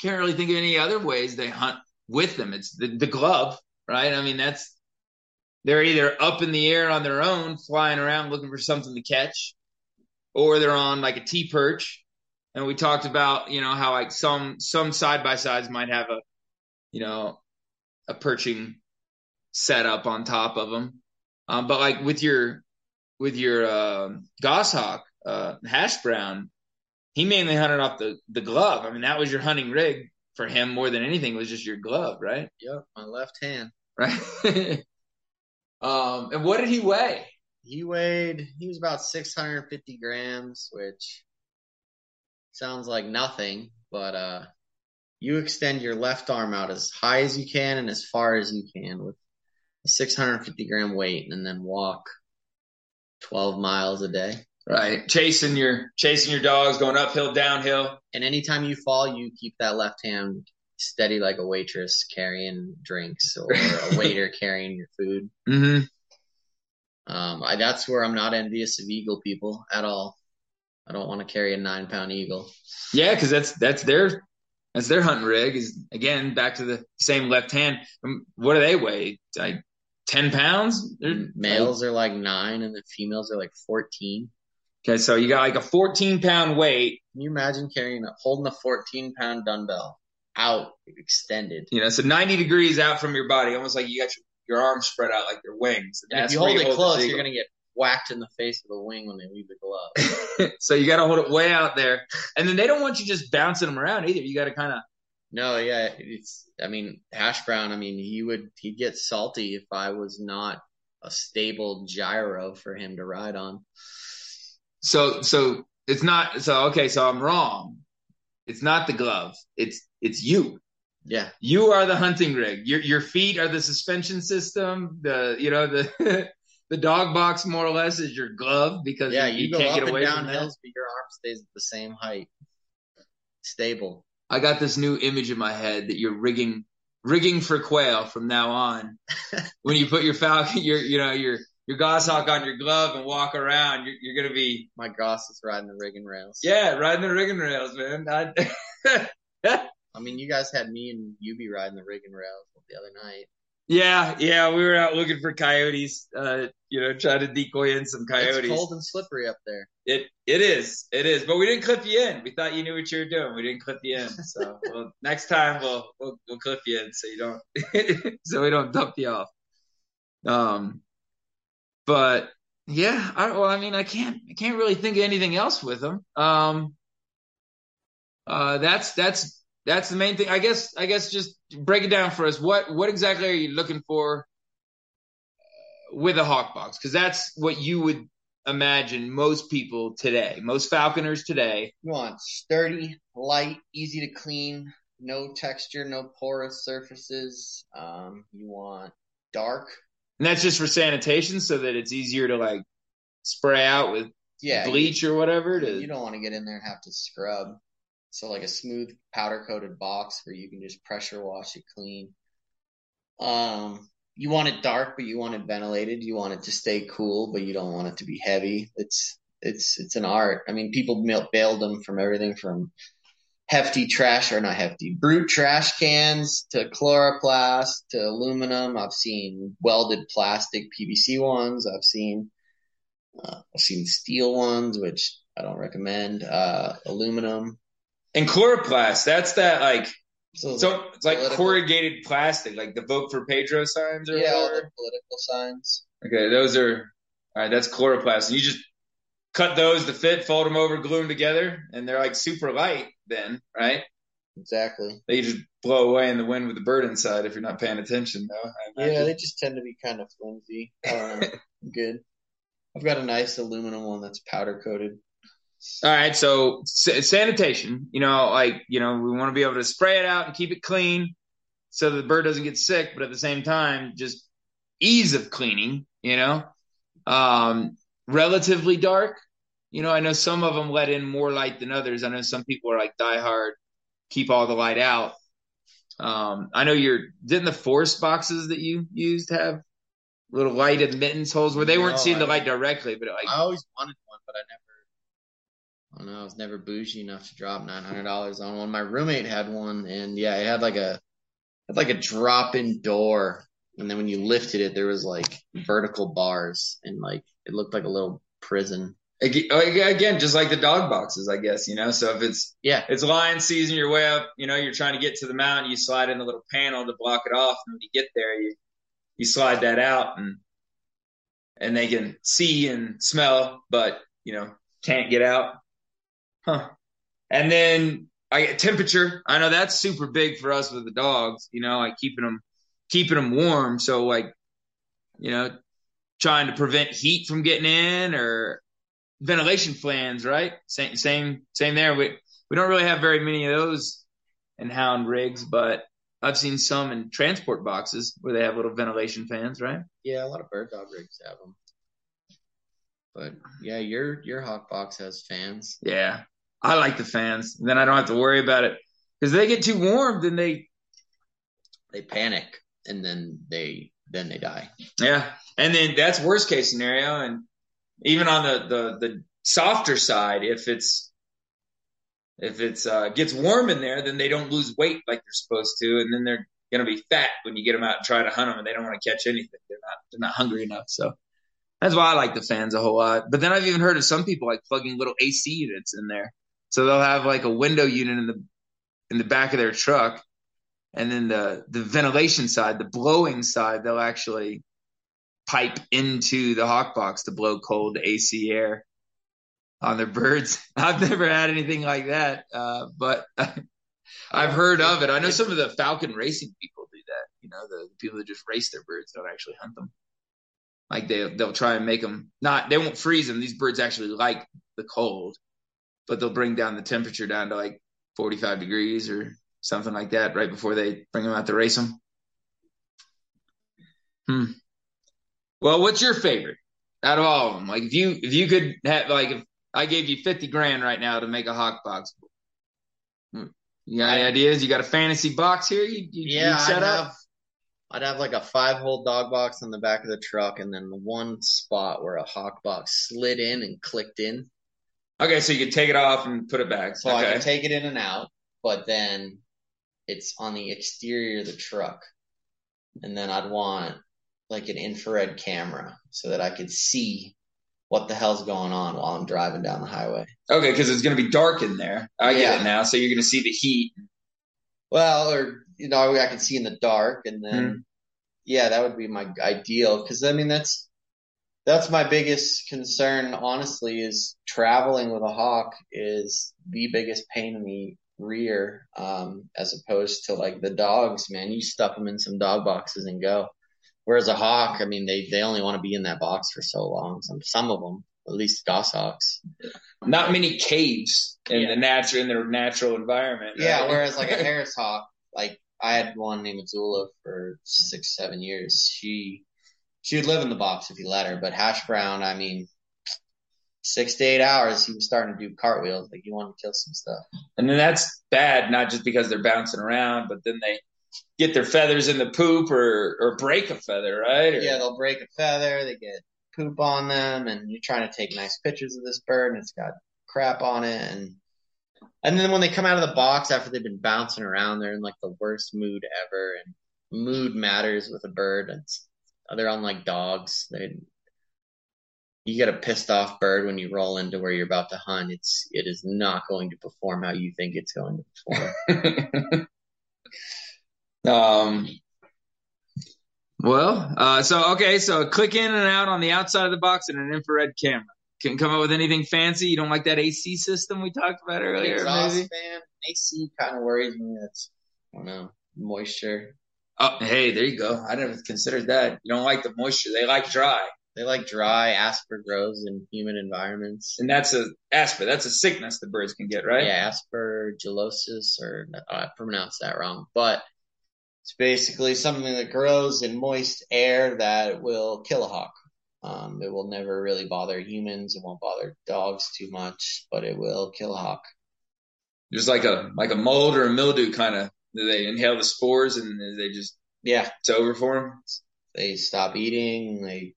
Can't really think of any other ways they hunt with them. It's the, the glove. right? I mean, that's they're either up in the air on their own, flying around looking for something to catch, or they're on like a T perch. And we talked about, you know, how like some some side by sides might have a, you know, a perching setup on top of them. Um, but like with your with your uh, goshawk, uh, hash brown, he mainly hunted off the the glove. I mean, that was your hunting rig for him more than anything. Was just your glove, right? Yep, my left hand. Right. um, and what did he weigh? He weighed. He was about 650 grams, which sounds like nothing, but uh, you extend your left arm out as high as you can and as far as you can with a 650 gram weight, and then walk 12 miles a day. Right, chasing your chasing your dogs, going uphill, downhill. And anytime you fall, you keep that left hand steady like a waitress carrying drinks or a waiter carrying your food. Mm-hmm. Um, I, that's where I'm not envious of eagle people at all. I don't want to carry a nine pound eagle. Yeah, because that's that's their that's their hunting rig. Is again back to the same left hand. Um, what do they weigh? Like ten pounds? They're, Males are like nine, and the females are like fourteen. Okay, so you got like a 14 pound weight, Can you imagine carrying a holding a fourteen pound dumbbell out extended? you know, so 90 degrees out from your body, almost like you got your, your arms spread out like your wings. And if you hold it the close, you're gonna get whacked in the face with a wing when they leave the glove. so you got to hold it way out there, and then they don't want you just bouncing them around either. You got to kind of No, yeah, it's. I mean, hash brown. I mean, he would he'd get salty if I was not a stable gyro for him to ride on. so so it's not so okay. So I'm wrong. It's not the glove. It's it's you. Yeah, You are the hunting rig. Your your feet are the suspension system. The you know the the dog box more or less is your glove because yeah. you, You, can't get away down from that. hills, but your arm stays at the same height, stable. I got this new image in my head that you're rigging rigging for quail from now on. when you put your falcon, your you know your your goshawk on your glove and walk around, you're, you're gonna be My goss is riding the rigging rails. yeah riding the rigging rails, man. I, I mean, you guys had me and you be riding the rigging rails the other night. Yeah, yeah, we were out looking for coyotes. Uh, you know, trying to decoy in some coyotes. It's cold and slippery up there. It it is it is, but we didn't clip you in. We thought you knew what you were doing. We didn't clip you in. So well, next time we'll we'll we'll clip you in so you don't so we don't dump you off. Um, but yeah, I well, I mean, I can't I can't really think of anything else with them. Um, uh, that's that's that's the main thing. I guess I guess just break it down for us. What what exactly are you looking for with a hawk box? Because that's what you would imagine most people today, most falconers today. You want sturdy, light, easy to clean, no texture, no porous surfaces. Um, you want dark. And that's just for sanitation so that it's easier to like spray out with Yeah, you- bleach or whatever to You don't want to get in there and have to scrub. So like a smooth powder coated box where you can just pressure wash it clean. Um, you want it dark, but you want it ventilated. You want it to stay cool, but you don't want it to be heavy. It's it's it's an art. I mean, people bailed them from everything from hefty trash or not hefty brute trash cans to chloroplast to aluminum. I've seen welded plastic PVC ones. I've seen uh, I've seen steel ones, which I don't recommend. Uh, aluminum. And chloroplast. That's that like So, it's like Political. corrugated plastic, like the vote for Pedro signs or yeah, all whatever. the political signs. Okay, those are all right. That's chloroplast. You just cut those to fit, fold them over, glue them together, and they're like super light. Then, right? Exactly. They just blow away in the wind with the bird inside if you're not paying attention, though. Yeah, they just tend to be kind of flimsy. I. Um, good. I've got a nice aluminum one that's powder coated. All right, so sa- sanitation, you know, like, you know, we want to be able to spray it out and keep it clean so that the bird doesn't get sick, but at the same time, just ease of cleaning, you know, um, relatively dark. You know, I know some of them let in more light than others. I know some people are like die hard, keep all the light out. Um, I know you're, didn't the force boxes that you used have little light admittance holes where they weren't No, seeing the light directly, but like, I always wanted one, but I never. I don't know. I was never bougie enough to drop nine hundred dollars on one. My roommate had one, and yeah, it had like a had like a drop-in door and then when you lifted it, there was like vertical bars, and like it looked like a little prison. Oh, again, just like the dog boxes, I guess, you know. So if it's Yeah, it's lion season, you're way up, you know, you're trying to get to the mountain, you slide in a little panel to block it off, and when you get there, you you slide that out, and and they can see and smell, but you know can't get out. Huh. And then I get temperature. I know that's super big for us with the dogs. You know, like keeping them keeping them warm. So like, you know, trying to prevent heat from getting in or ventilation fans, right? Same same same there. We we don't really have very many of those in hound rigs, but I've seen some in transport boxes where they have little ventilation fans, right? yeah, a lot of bird dog rigs have them. But yeah, your your hawk box has fans. Yeah. I like the fans. Then I don't have to worry about it. Because they get too warm, then they They panic and then they then they die. Yeah, and then that's worst case scenario. And even on the the the softer side, if it's if it's uh, gets warm in there, then they don't lose weight like they're supposed to, and then they're gonna be fat when you get them out and try to hunt them, and they don't want to catch anything. They're not they're not hungry enough. So that's why I like the fans a whole lot. But then I've even heard of some people like plugging little AC units in there, so they'll have like a window unit in the in the back of their truck, and then the the ventilation side, the blowing side, they'll actually pipe into the hawk box to blow cold AC air on their birds. I've never had anything like that, uh, but I've heard of it. I know some of the falcon racing people do that. You know, the, the people that just race their birds don't actually hunt them. Like they they'll try and make them not. They won't freeze them. These birds actually like the cold, but they'll bring down the temperature down to like 45 degrees or something like that right before they bring them out to race them. Hmm. Well, what's your favorite out of all of them? Like if you if you could have like if I gave you 50 grand right now to make a hawk box. hmm, You got any ideas? You got a fantasy box here? You, you, Yeah, set I'd up? have I'd have like a five hole dog box on the back of the truck and then one spot where a hawk box slid in and clicked in. Okay, so you could take it off and put it back. So I can take it in and out, but then it's on the exterior of the truck. And then I'd want like an infrared camera so that I could see what the hell's going on while I'm driving down the highway. Okay, because it's going to be dark in there. I get it now. So you're going to see the heat. Well, or you know, I can see in the dark, and then hmm. yeah, that would be my ideal. Because I mean, that's that's my biggest concern, honestly, is traveling with a hawk is the biggest pain in the rear, um, as opposed to like the dogs. Man, you stuff them in some dog boxes and go. Whereas a hawk, I mean, they they only want to be in that box for so long. Some some of them, at least goshawks. Not many caves in Yeah. the natural in their natural environment. Yeah, whereas like a Harris hawk, like I had one named Azula for six, seven years. She she would live in the box if you let her, but hash brown, I mean, six to eight hours, he was starting to do cartwheels. Like he wanted to kill some stuff. And then that's bad, not just because they're bouncing around, but then they get their feathers in the poop or or break a feather, right? Or- Yeah, they'll break a feather, they get poop on them, and you're trying to take nice pictures of this bird, and it's got crap on it, and and then when they come out of the box after they've been bouncing around, they're in like the worst mood ever, and mood matters with a bird. It's they're unlike dogs. They you get a pissed off bird when you roll into where you're about to hunt. It's it is not going to perform how you think it's going to perform. um. Well, uh, so okay, so click in and out on the outside of the box and an infrared camera. Can come up with anything fancy. You don't like that AC system we talked about earlier, Exhaust maybe? fan, AC kind of worries me. That's I don't know moisture. Oh, hey, there you go. I never considered that. You don't like the moisture. They like dry, They like dry. Asper grows in humid environments. and that's a asper. That's a sickness the birds can get, right? Yeah, aspergillosis, or I pronounced that wrong, but it's basically something that grows in moist air that will kill a hawk. Um, it will never really bother humans. It won't bother dogs too much, but it will kill a hawk. Just like a like a mold or a mildew kind of. They inhale the spores and they just Yeah, it's over for them. they stop eating, they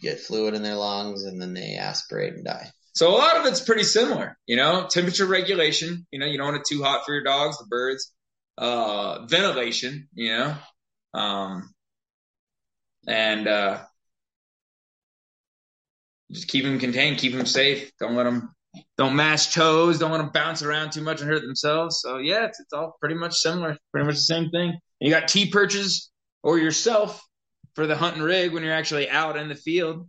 get fluid in their lungs, and then they aspirate and die. So a lot of it's pretty similar, you know, temperature regulation, you know, you don't want it too hot for your dogs, the birds, uh, ventilation, you know, um, and uh, just keep them contained, keep them safe. Don't let them don't mash toes. Don't want to bounce around too much and hurt themselves. So yeah, it's, it's all pretty much similar, pretty much the same thing. And you got T perches or yourself for the hunt and rig when you're actually out in the field.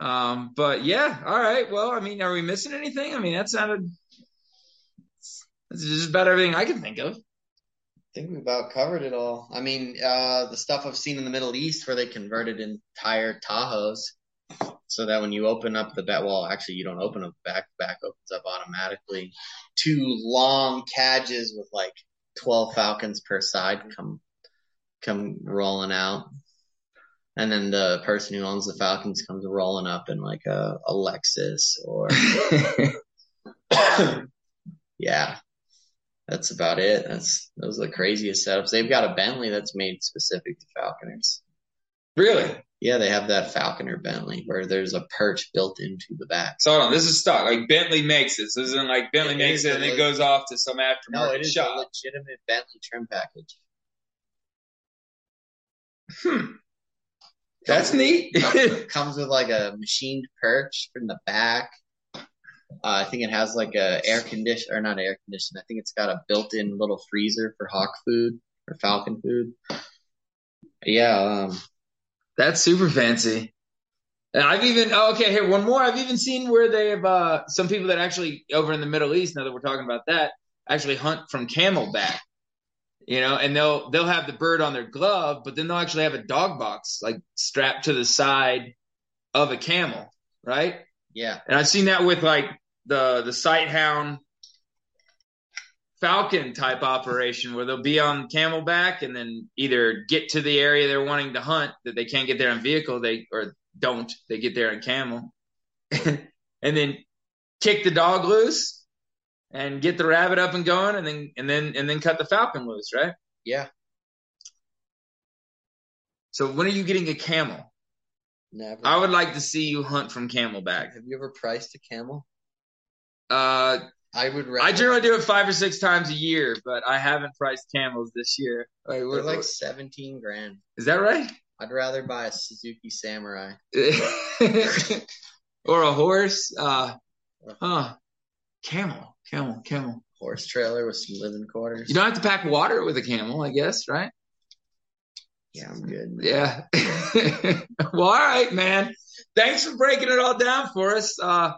Um, but yeah, all right. Well, I mean, are we missing anything? I mean, that sounded that's just about everything I can think of. I think we about covered it all. I mean, uh, the stuff I've seen in the Middle East where they converted entire Tahoes so that when you open up the back, well, actually you don't open up the back, the back opens up automatically. Two long cadges with like 12 falcons per side come, come rolling out. And then the person who owns the falcons comes rolling up in like a, a Lexus or, yeah, that's about it. That's, those are the craziest setups. They've got a Bentley that's made specific to falconers. Really? Yeah, they have that Falconer Bentley where there's a perch built into the back. So hold on, this is stock. Like Bentley makes it. So this isn't like Bentley It makes it and it goes off to some aftermarket No, it is a legitimate Bentley trim package. Hmm. That's neat. Comes, comes with like a machined perch in the back. Uh, I think it has like a air condition or not air condition. I think it's got a built-in little freezer for hawk food or falcon food. Yeah, um, That's super fancy. And I've even oh, okay here one more. I've even seen where they have uh, some people that actually over in the Middle East. Now that we're talking about that, actually hunt from camelback. You know, and they'll they'll have the bird on their glove, but then they'll actually have a dog box like strapped to the side of a camel, right? yeah, And I've seen that with like the the sight hound falcon type operation where they'll be on camelback and then either get to the area they're wanting to hunt that they can't get there in vehicle they or don't they get there in camel and then kick the dog loose and get the rabbit up and going and then and then and then cut the falcon loose right yeah. so when are you getting a camel Never. i would like to see you hunt from camelback have you ever priced a camel? uh I would. I generally do it five or six times a year, but I haven't priced camels this year. Like, They're like seventeen grand. is that right? I'd rather buy a Suzuki Samurai. or a horse? Uh, huh. Camel, camel, camel. horse trailer with some living quarters. You don't have to pack water with a camel, I guess, right? yeah, I'm good. man. Yeah. well, all right, man. Thanks for breaking it all down for us. Uh,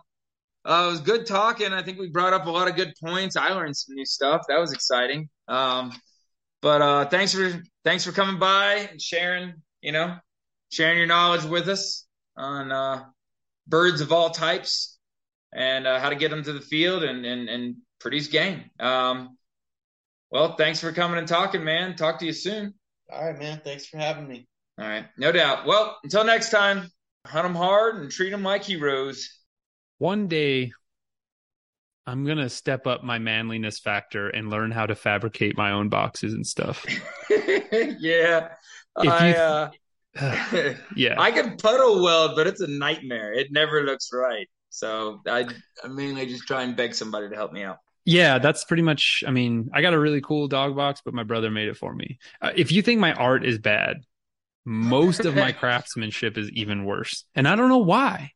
uh, it was good talking. I think we brought up a lot of good points. I learned some new stuff. That was exciting. Um, but uh, thanks for thanks for coming by and sharing. You know, sharing your knowledge with us on uh, birds of all types and uh, how to get them to the field and and, and produce game. Um, well, thanks for coming and talking, man. Talk to you soon. All right, man. Thanks for having me. All right, no doubt. Well, until next time, hunt them hard and treat them like heroes. One day, I'm gonna step up my manliness factor and learn how to fabricate my own boxes and stuff. yeah, If I, you- uh, yeah, I can puddle weld, but it's a nightmare. It never looks right. So I, I mainly just try and beg somebody to help me out. Yeah, that's pretty much. I mean, I got a really cool dog box, but my brother made it for me. Uh, if you think my art is bad, most of my craftsmanship is even worse. And I don't know why.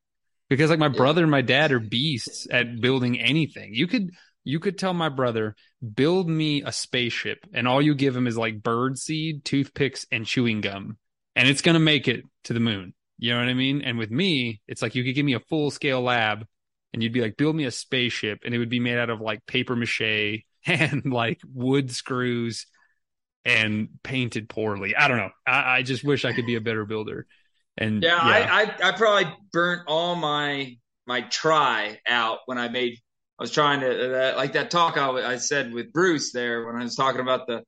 Because like my brother and my dad are beasts at building anything. You could you could tell my brother, build me a spaceship, and all you give him is like bird seed, toothpicks, and chewing gum. And it's gonna make it to the moon. You know what I mean? And with me, it's like you could give me a full scale lab and you'd be like, build me a spaceship, and it would be made out of like paper mache and like wood screws and painted poorly. I don't know. I, I just wish I could be a better builder. And Yeah, I, I, I probably burnt all my my try out when I made. I was trying to uh, like that talk I, I said with Bruce there when I was talking about the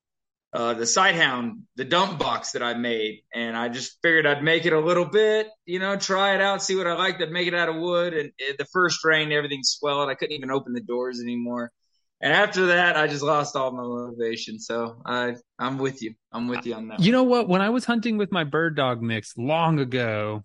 uh, the Sighthound, the dump box that I made, and I just figured I'd make it a little bit, you know, try it out, see what I liked. I'd make it out of wood, and it, the first rain, everything swelled. I couldn't even open the doors anymore. And after that, I just lost all my motivation. So I, I'm with you. I'm with you on that. You know what? When I was hunting with my bird dog mix long ago,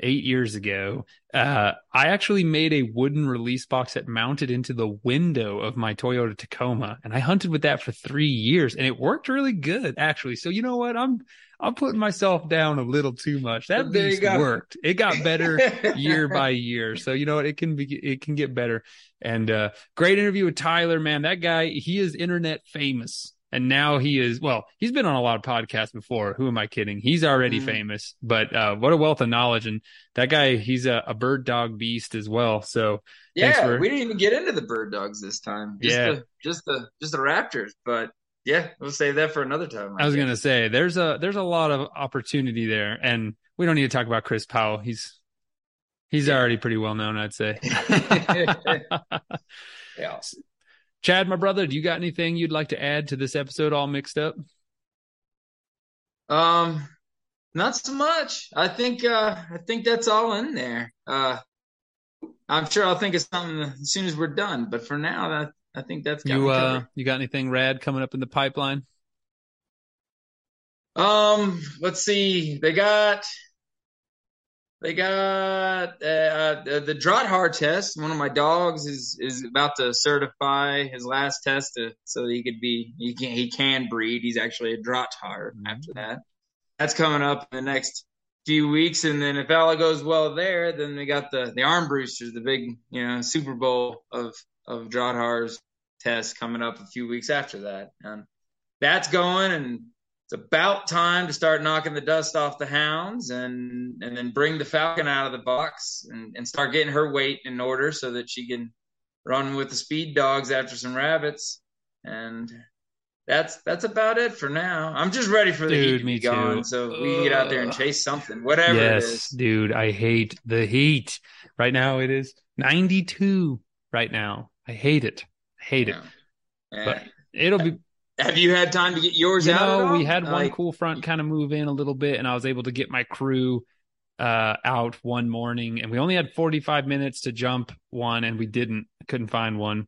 eight years ago, uh, I actually made a wooden release box that mounted into the window of my Toyota Tacoma, and I hunted with that for three years, and it worked really good, actually. So you know what? I'm I'm putting myself down a little too much. That There beast worked. It got better year by year. So you know what? It can be it can get better. And uh, great interview with Tyler, man. That guy, he is internet famous. And now he is, well, he's been on a lot of podcasts before. Who am I kidding? He's already Mhm. famous, but uh, what a wealth of knowledge. And that guy, he's a, a bird dog beast as well. So Yeah, for- we didn't even get into the bird dogs this time. Just Yeah. the just the just the Raptors. But yeah, we'll save that for another time. I was guess. going to say there's a, there's a lot of opportunity there. And we don't need to talk about Chris Powell. He's, he's Yeah. already pretty well known, I'd say. yeah. Chad, my brother, do you got anything you'd like to add to this episode all mixed up? Um, not so much. I think uh I think that's all in there. Uh, I'm sure I'll think of something as soon as we're done. But for now, that I think that's got You uh you got anything rad coming up in the pipeline? Um, let's see. They got they got uh, uh the Drahthaar test. One of my dogs is is about to certify his last test to, so that he could be he can he can breed. He's actually a Drahthaar after that. That's coming up in the next few weeks, and then if all goes well there, then they got the the Arm Roosters, the big you know Super Bowl of of Drahthaar's test coming up a few weeks after that, and that's going and it's about time to start knocking the dust off the hounds and and then bring the falcon out of the box and, and start getting her weight in order so that she can run with the speed dogs after some rabbits and that's that's about it for now. I'm just ready for the Dude, heat to me be gone too. so we can get out there and chase something, whatever yes, is. dude, I hate the heat. Right now it is 92 right now. I hate it. I hate it. Yeah. But it'll be Have you had time to get yours you out? No, we had one Like, cool front kind of move in a little bit and I was able to get my crew uh out one morning and we only had 45 minutes to jump one and we didn't couldn't find one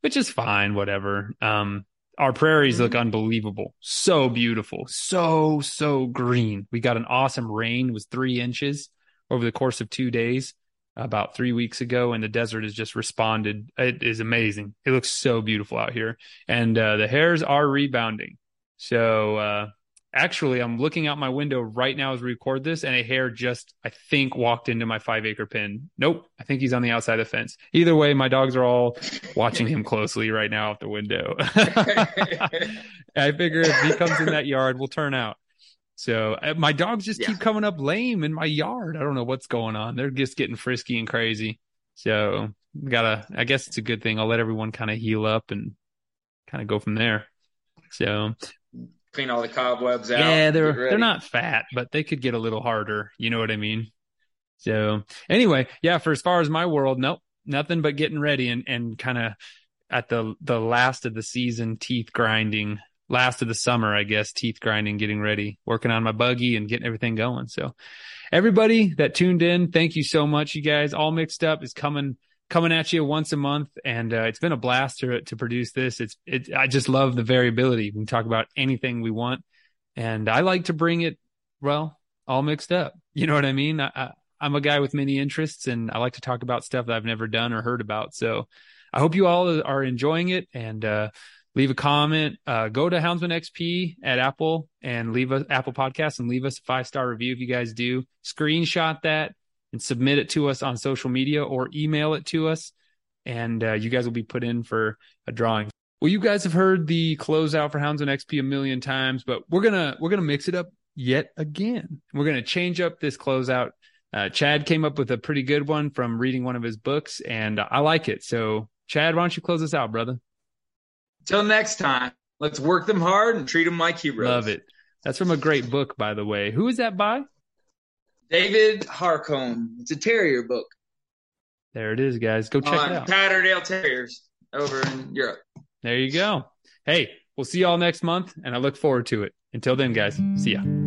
which is fine whatever um our prairies look unbelievable so beautiful so so green we got an awesome rain it was three inches over the course of two days about three weeks ago and the desert has just responded. It is amazing. It looks so beautiful out here. And uh, the hares are rebounding. So uh actually i'm looking out my window right now as we record this and a hare just i think walked into my five acre pen. Nope. I think he's on the outside of the fence. Either way my dogs are all watching him closely right now out the window. I figure if he comes in that yard we'll turn out so uh, my dogs just Yeah. keep coming up lame in my yard i don't know what's going on they're just getting frisky and crazy so gotta i guess it's a good thing i'll let everyone kind of heal up and kind of go from there so clean all the cobwebs out. yeah, they're they're not fat, but they could get a little harder. You know what I mean? So anyway, yeah. For as far as my world, nope, nothing but getting ready and and kind of at the the last of the season, teeth grinding. Last of the summer, I guess, teeth grinding, getting ready, working on my buggy and getting everything going. So, everybody that tuned in, thank you so much, you guys. All mixed up is coming coming at you once a month, and uh, it's been a blast to to produce this. It's it. I just love the variability. We can talk about anything we want, and I like to bring it well all mixed up. You know what I mean? I, I, I'm a guy with many interests, and I like to talk about stuff that I've never done or heard about. So I hope you all are enjoying it, and uh, leave a comment. Uh, go to Houndsman XP at Apple and leave a Apple Podcast and leave us a five star review if you guys do. Screenshot that and submit it to us on social media or email it to us, and uh, you guys will be put in for a drawing. Well, you guys have heard the closeout for Houndsman XP a million times, but we're gonna we're gonna mix it up yet again. We're gonna change up this closeout. Uh, Chad came up with a pretty good one from reading one of his books, and I like it. So, Chad, why don't you close us out, brother? Till next time, let's work them hard and treat them like heroes. Love it. That's from a great book, by the way. Who is that by? David Harcombe. It's a terrier book There it is, guys. Go check it out. Patterdale Terriers over in Europe. There you go. Hey, we'll see y'all next month, and I look forward to it. Until then, guys, see ya.